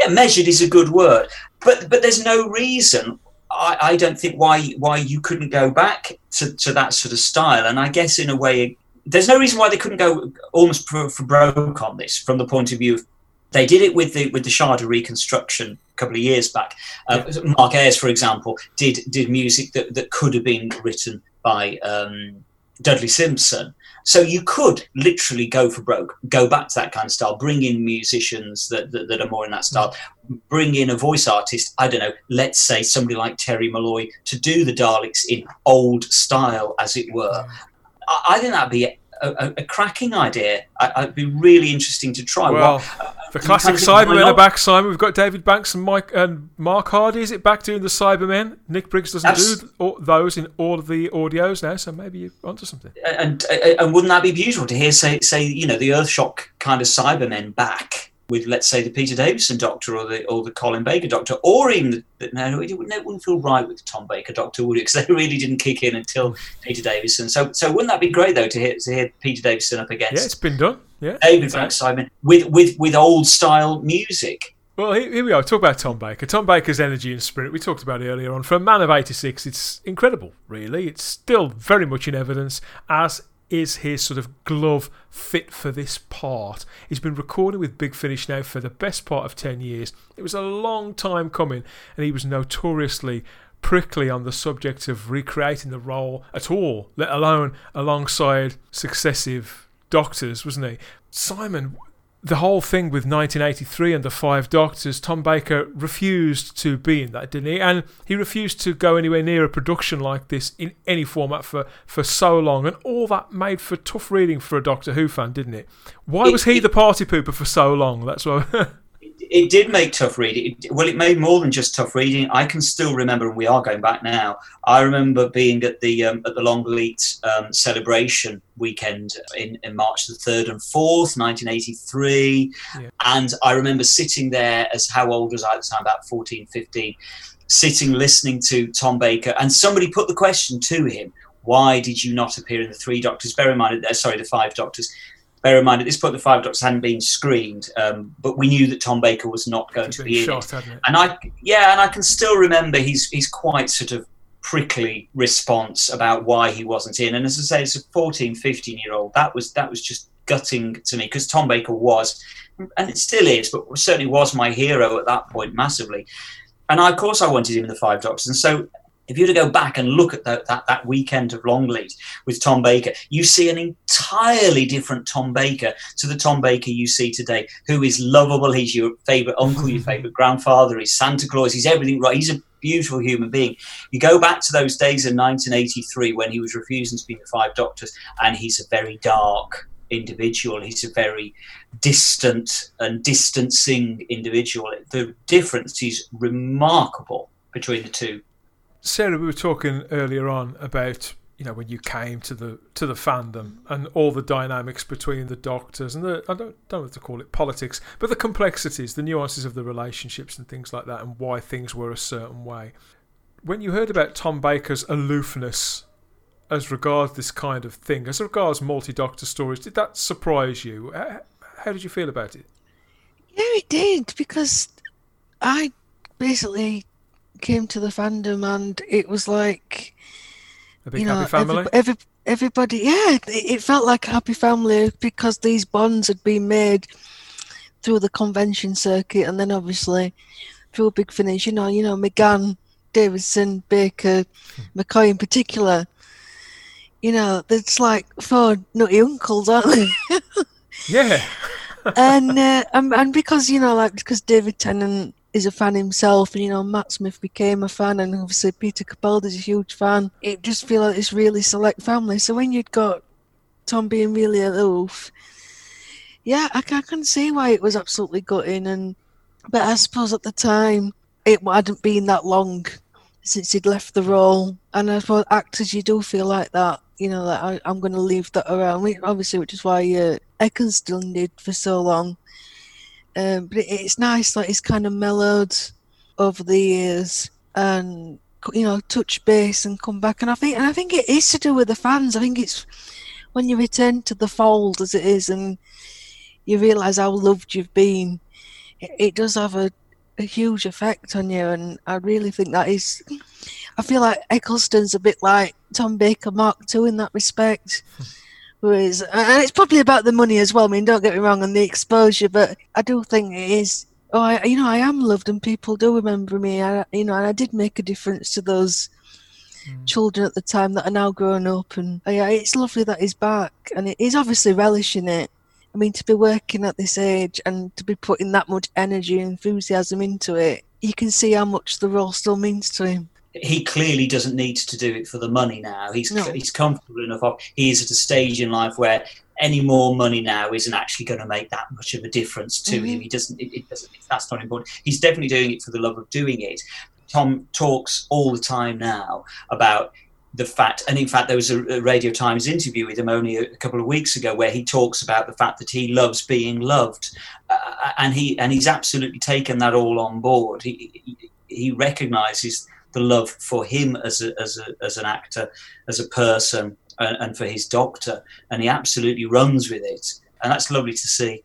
Yeah, measured is a good word, but but there's no reason. I, I don't think why why you couldn't go back to, to that sort of style. And I guess in a way, there's no reason why they couldn't go almost for, for broke on this from the point of view of they did it with the with the Shada reconstruction a couple of years back. Uh, Mark Ayres, for example, did did music that, that could have been written by um, Dudley Simpson. So you could literally go for broke, go back to that kind of style, bring in musicians that, that, that, are more in that style, bring in a voice artist, I don't know, let's say somebody like Terry Malloy to do the Daleks in old style, as it were. Mm. I, I think that'd be a, a, cracking idea. I, would be really interesting to try. Well, uh, uh, well the classic Cybermen are back, Simon. We've got David Banks and Mike and Mark Hardy. Is it back doing the Cybermen? Nick Briggs doesn't Abs- do those in all of the audios now, so maybe you're onto something. And, and and wouldn't that be beautiful to hear say say you know the Earthshock kind of Cybermen back? With let's say the Peter Davison Doctor or the or the Colin Baker Doctor, or even the, no, it wouldn't, it wouldn't feel right with the Tom Baker Doctor, would it? Because they really didn't kick in until Peter Davison. So so wouldn't that be great though to hear to hear Peter Davison up against? Yeah, it's been done. Yeah, David Frank Simon with with with old style music. Well, here we are. Talk about Tom Baker. Tom Baker's energy and spirit. We talked about earlier on. For a man of 86, it's incredible, really. It's still very much in evidence, as is his sort of glove fit for this part? He's been recording with Big Finish now for the best part of 10 years. It was a long time coming, and he was notoriously prickly on the subject of recreating the role at all, let alone alongside successive doctors, wasn't he? Simon, the whole thing with 1983 and the Five Doctors, Tom Baker refused to be in that, didn't he? And he refused to go anywhere near a production like this in any format for, for so long. And all that made for tough reading for a Doctor Who fan, didn't it? Why was he the party pooper for so long? That's why. it did make tough reading. It, well, it made more than just tough reading. I can still remember, and we are going back now. I remember being at the um, at the Longleat um, celebration weekend in, in March the third and fourth, nineteen eighty three, yeah. and I remember sitting there as how old was I at the time? About 14, 15, sitting listening to Tom Baker, and somebody put the question to him: Why did you not appear in the Three Doctors? Bear in mind, uh, sorry, the Five Doctors bear in mind at this point the five doctors hadn't been screened um, but we knew that tom baker was not going to be shot, in it. and i yeah and i can still remember he's he's quite sort of prickly response about why he wasn't in. And as i say as a 14 15 year old that was that was just gutting to me because tom baker was and it still is but certainly was my hero at that point massively. And I, of course i wanted him in the five doctors and so if you were to go back and look at the, that, that weekend of Longleat with Tom Baker, you see an entirely different Tom Baker to the Tom Baker you see today, who is lovable. He's your favourite uncle, your mm-hmm. favourite grandfather, he's Santa Claus, he's everything right. He's a beautiful human being. You go back to those days in 1983 when he was refusing to be the Five Doctors, and he's a very dark individual. He's a very distant and distancing individual. The difference is remarkable between the two. Sarah, we were talking earlier on about you know when you came to the to the fandom and all the dynamics between the doctors and the I don't don't have to call it politics, but the complexities, the nuances of the relationships and things like that, and why things were a certain way. When you heard about Tom Baker's aloofness as regards this kind of thing, as regards multi-doctor stories, did that surprise you? How did you feel about it? Yeah, it did because I basically came to the fandom and it was like a big you know, happy family. Every, every, everybody, yeah, it, it, felt like a happy family because these bonds had been made through the convention circuit, and then obviously real big finish. You know, you know McGann, Davison, Baker, McCoy in particular. You know, it's like four nutty uncles, aren't they? yeah. and, uh, and and because you know, like because David Tennant is a fan himself, and you know Matt Smith became a fan, and obviously Peter Capaldi's a huge fan. It just feel like this really select family. So when you'd got Tom being really aloof, yeah, I, I can see why it was absolutely gutting. And but I suppose at the time it hadn't been that long since he'd left the role, and I suppose actors you do feel like that. You know, that I, I'm going to leave that around. Obviously, which is why uh, Eccleston did for so long um, but it, it's nice that it's kind of mellowed over the years and you know touch base and come back. And I think and I think it is to do with the fans. I think it's when you return to the fold as it is and you realise how loved you've been. It, it does have a, a huge effect on you, and I really think that is. I feel like Eccleston's a bit like Tom Baker Mark II in that respect. Whereas, and it's probably about the money as well. I mean, don't get me wrong, and the exposure, but I do think it is. Oh, I, you know, I am loved, and people do remember me. I, you know, and I did make a difference to those mm. children at the time that are now grown up, and oh, yeah, it's lovely that he's back, and he's obviously relishing it. I mean, to be working at this age and to be putting that much energy and enthusiasm into it, you can see how much the role still means to him he clearly doesn't need to do it for the money now. He's no. he's comfortable enough. He is at a stage in life where any more money now isn't actually going to make that much of a difference to mm-hmm. him. He doesn't. It, it, doesn't. That's not important. He's definitely doing it for the love of doing it. Tom talks all the time now about the fact, and in fact, there was a, Radio Times interview with him only a, couple of weeks ago where he talks about the fact that he loves being loved, uh, and he and he's absolutely taken that all on board. He he, he recognises the love for him as a, as a, as an actor, as a person, and, and for his doctor, and he absolutely runs with it, and that's lovely to see.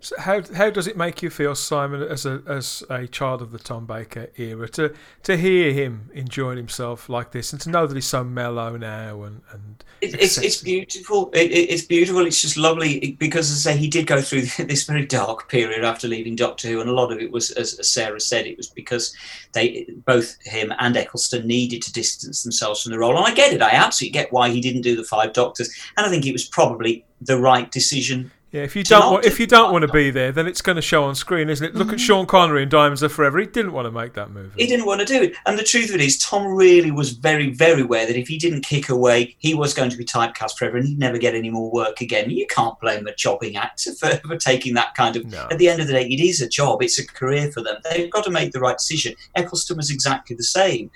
So how how does it make you feel, Simon, as a as a child of the Tom Baker era, to to hear him enjoying himself like this, and to know that he's so mellow now and and it, it's it's beautiful. It, it's beautiful. It's just lovely because, as I say, he did go through this very dark period after leaving Doctor Who, and a lot of it was, as, as Sarah said, it was because they both him and Eccleston needed to distance themselves from the role. And I get it. I absolutely get why he didn't do the Five Doctors, and I think it was probably the right decision yeah, if you don't want, if you don't want to be there, then it's going to show on screen, isn't it? Look at mm-hmm. Sean Connery in Diamonds Are Forever. He didn't want to make that movie. He didn't want to do it. And the truth of it is, Tom really was very, very aware that if he didn't kick away, he was going to be typecast forever and he'd never get any more work again. You can't blame a chopping actor for, for taking that kind of. No. At the end of the day, it is a job. It's a career for them. They've got to make the right decision. Eccleston was exactly the same.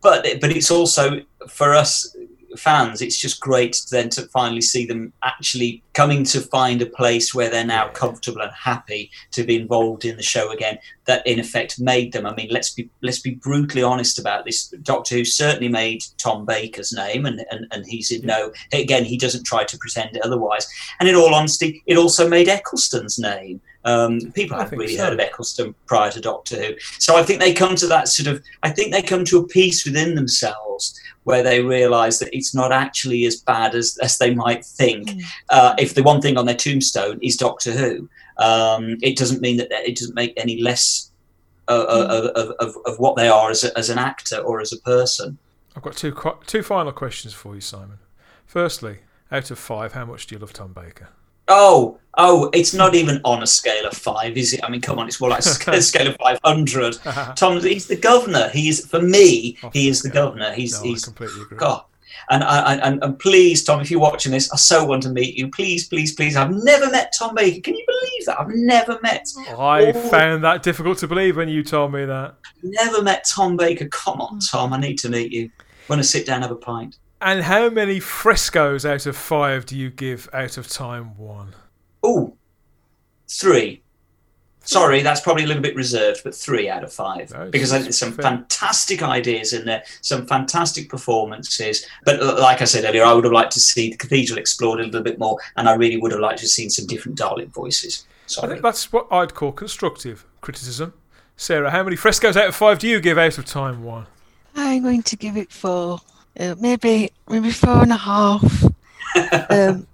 But, but it's also for us fans, it's just great then to finally see them actually coming to find a place where they're now comfortable and happy to be involved in the show again. That in effect made them. I mean, let's be let's be brutally honest about this. Doctor Who certainly made Tom Baker's name, and and, and he's in no again. He doesn't try to pretend otherwise. And in all honesty, it also made Eccleston's name. Um, people haven't really so. heard of Eccleston prior to Doctor Who, so I think they come to that sort of. I think they come to a peace within themselves where they realise that it's not actually as bad as, as they might think. Mm. Uh, if the one thing on their tombstone is Doctor Who, um, it doesn't mean that it doesn't make any less uh, uh mm. of, of, of, what they are as, a, as an actor or as a person. I've got two two final questions for you, Simon. Firstly, out of five, how much do you love Tom Baker? Oh, oh, it's not even on a scale of five, is it? I mean, come on, it's more like a scale of five hundred. Tom, he's the governor. He's for me, oh, he is the governor. He's no, he's completely agree. God. And, and and please, Tom, if you're watching this, I so want to meet you. Please, please, please. I've never met Tom Baker. Can you believe that? I've never met. I found that difficult to believe when you told me that. Never met Tom Baker. Come on, mm. Tom. I need to meet you. Want to sit down, have a pint. And how many frescoes out of five do you give out of time one? Oh, three. Sorry, that's probably a little bit reserved, but three out of five no, because I think there's some fair. fantastic ideas in there, some fantastic performances. But like I said earlier, I would have liked to see the cathedral explored a little bit more, and I really would have liked to have seen some different Dalek voices. Sorry. I think that's what I'd call constructive criticism. Sarah, how many frescoes out of five do you give out of time one? I'm going to give it four uh, maybe maybe four and a half. um,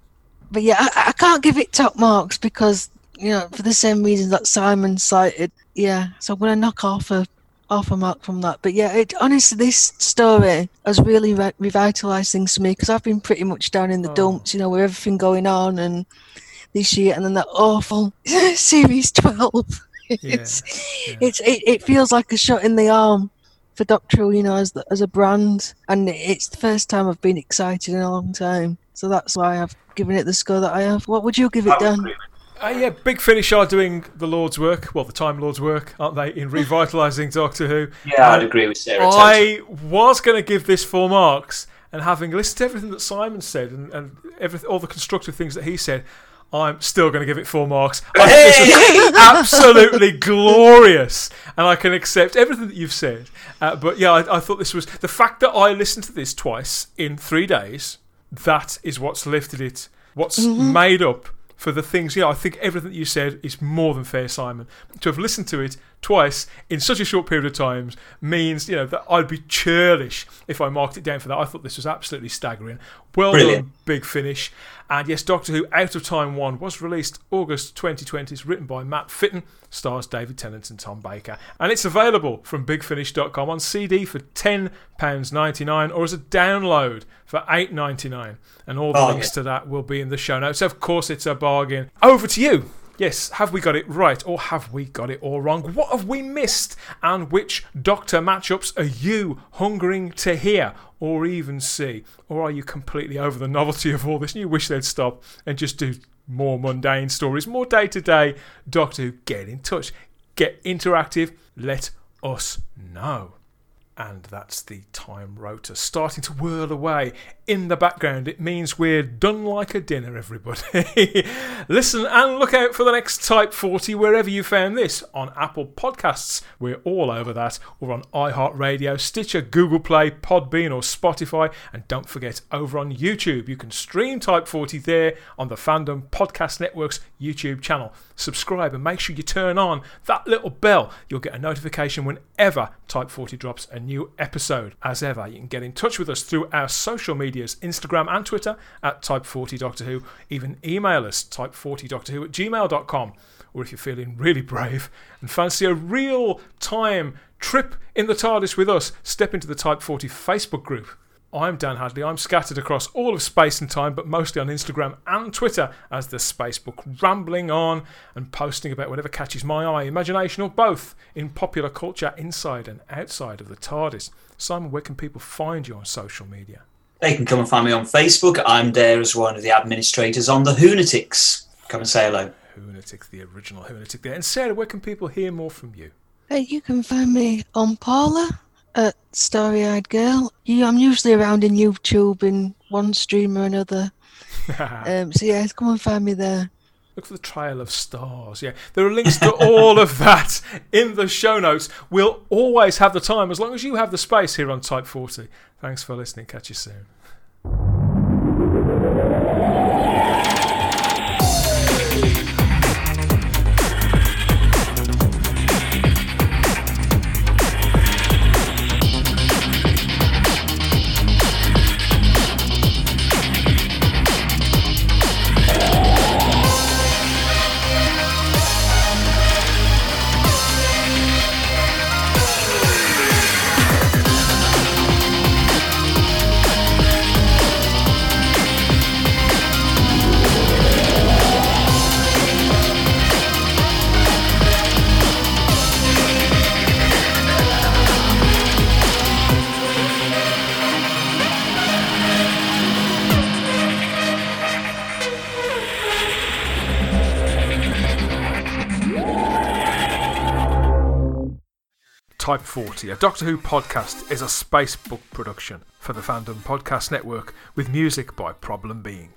but yeah, I, I, can't give it top marks because you know, for the same reasons that Simon cited. Yeah, so I'm gonna knock off a off a mark from that. But yeah, it honestly, this story has really re- revitalized things for me because I've been pretty much down in the Oh. dumps, you know, with everything going on and this year, and then that awful series twelve. it's it's it, it feels like a shot in the arm for Doctor Who, you know, as the, as a brand, and it's the first time I've been excited in a long time. So that's why I've given it the score that I have. What would you give it, Dan? Uh, yeah, Big Finish are doing the Lord's work, well, the Time Lord's work, aren't they, in revitalising Doctor Who? Yeah, I'd agree with Sarah. I was going to give this four marks, and having listened to everything that Simon said and, and everything, all the constructive things that he said, I'm still going to give it four marks. I think this was absolutely glorious, and I can accept everything that you've said. Uh, but yeah, I, I thought this was the fact that I listened to this twice in three days. That is what's lifted it. What's Mhm. made up for the things. Yeah, I think everything that you said is more than fair, Simon. To have listened to it twice in such a short period of time means you know that I'd be churlish if I marked it down for that. I thought this was absolutely staggering. Well Brilliant. done, big finish. And yes, Doctor Who Out of Time 1 was released August 2020. It's written by Matt Fitton, stars David Tennant and Tom Baker. And it's available from bigfinish.com on CD for £10.99 or as a download for $8.99. And all the links to that will be in the show notes. Of course, it's a bargain. Over to you. Yes, have we got it right or have we got it all wrong? What have we missed? And which Doctor matchups are you hungering to hear or even see? Or are you completely over the novelty of all this and you wish they'd stop and just do more mundane stories, more day to day Doctor Who? Get in touch, get interactive, let us know. And that's the time rotor starting to whirl away in the background. It means we're done like a dinner, everybody. Listen and look out for the next Type 40 wherever you found this on Apple Podcasts. We're all over that, or on iHeartRadio, Stitcher, Google Play, Podbean, or Spotify. And don't forget, over on YouTube, you can stream Type 40 there on the Fandom Podcast Network's YouTube channel. Subscribe and make sure you turn on that little bell. You'll get a notification whenever Type 40 drops a new episode. As ever, you can get in touch with us through our social medias Instagram and Twitter at Type 40 Doctor Who. Even email us type40doctorwho at gmail.com. Or if you're feeling really brave and fancy a real time trip in the TARDIS with us, step into the Type 40 Facebook group. I'm Dan Hadley. I'm scattered across all of space and time, but mostly on Instagram and Twitter as the Spacebook, rambling on and posting about whatever catches my eye, imagination, or both in popular culture inside and outside of the TARDIS. Simon, where can people find you on social media? They can come and find me on Facebook. I'm there as one of the administrators on the Hoonatics. Come and say hello. Hoonatic, the original Hoonatic there. And Sarah, where can people hear more from you? Hey, you can find me on Paula at Starry Eyed Girl. Yeah, I'm usually around in YouTube in one stream or another. um, so yeah, come and find me there. Look for the Trial of Stars. Yeah, there are links to all of that in the show notes. We'll always have the time as long as you have the space here on Type 40. Thanks for listening. Catch you soon. Type 40, a Doctor Who podcast, is a Spacebook production for the Fandom Podcast Network with music by Problem Being.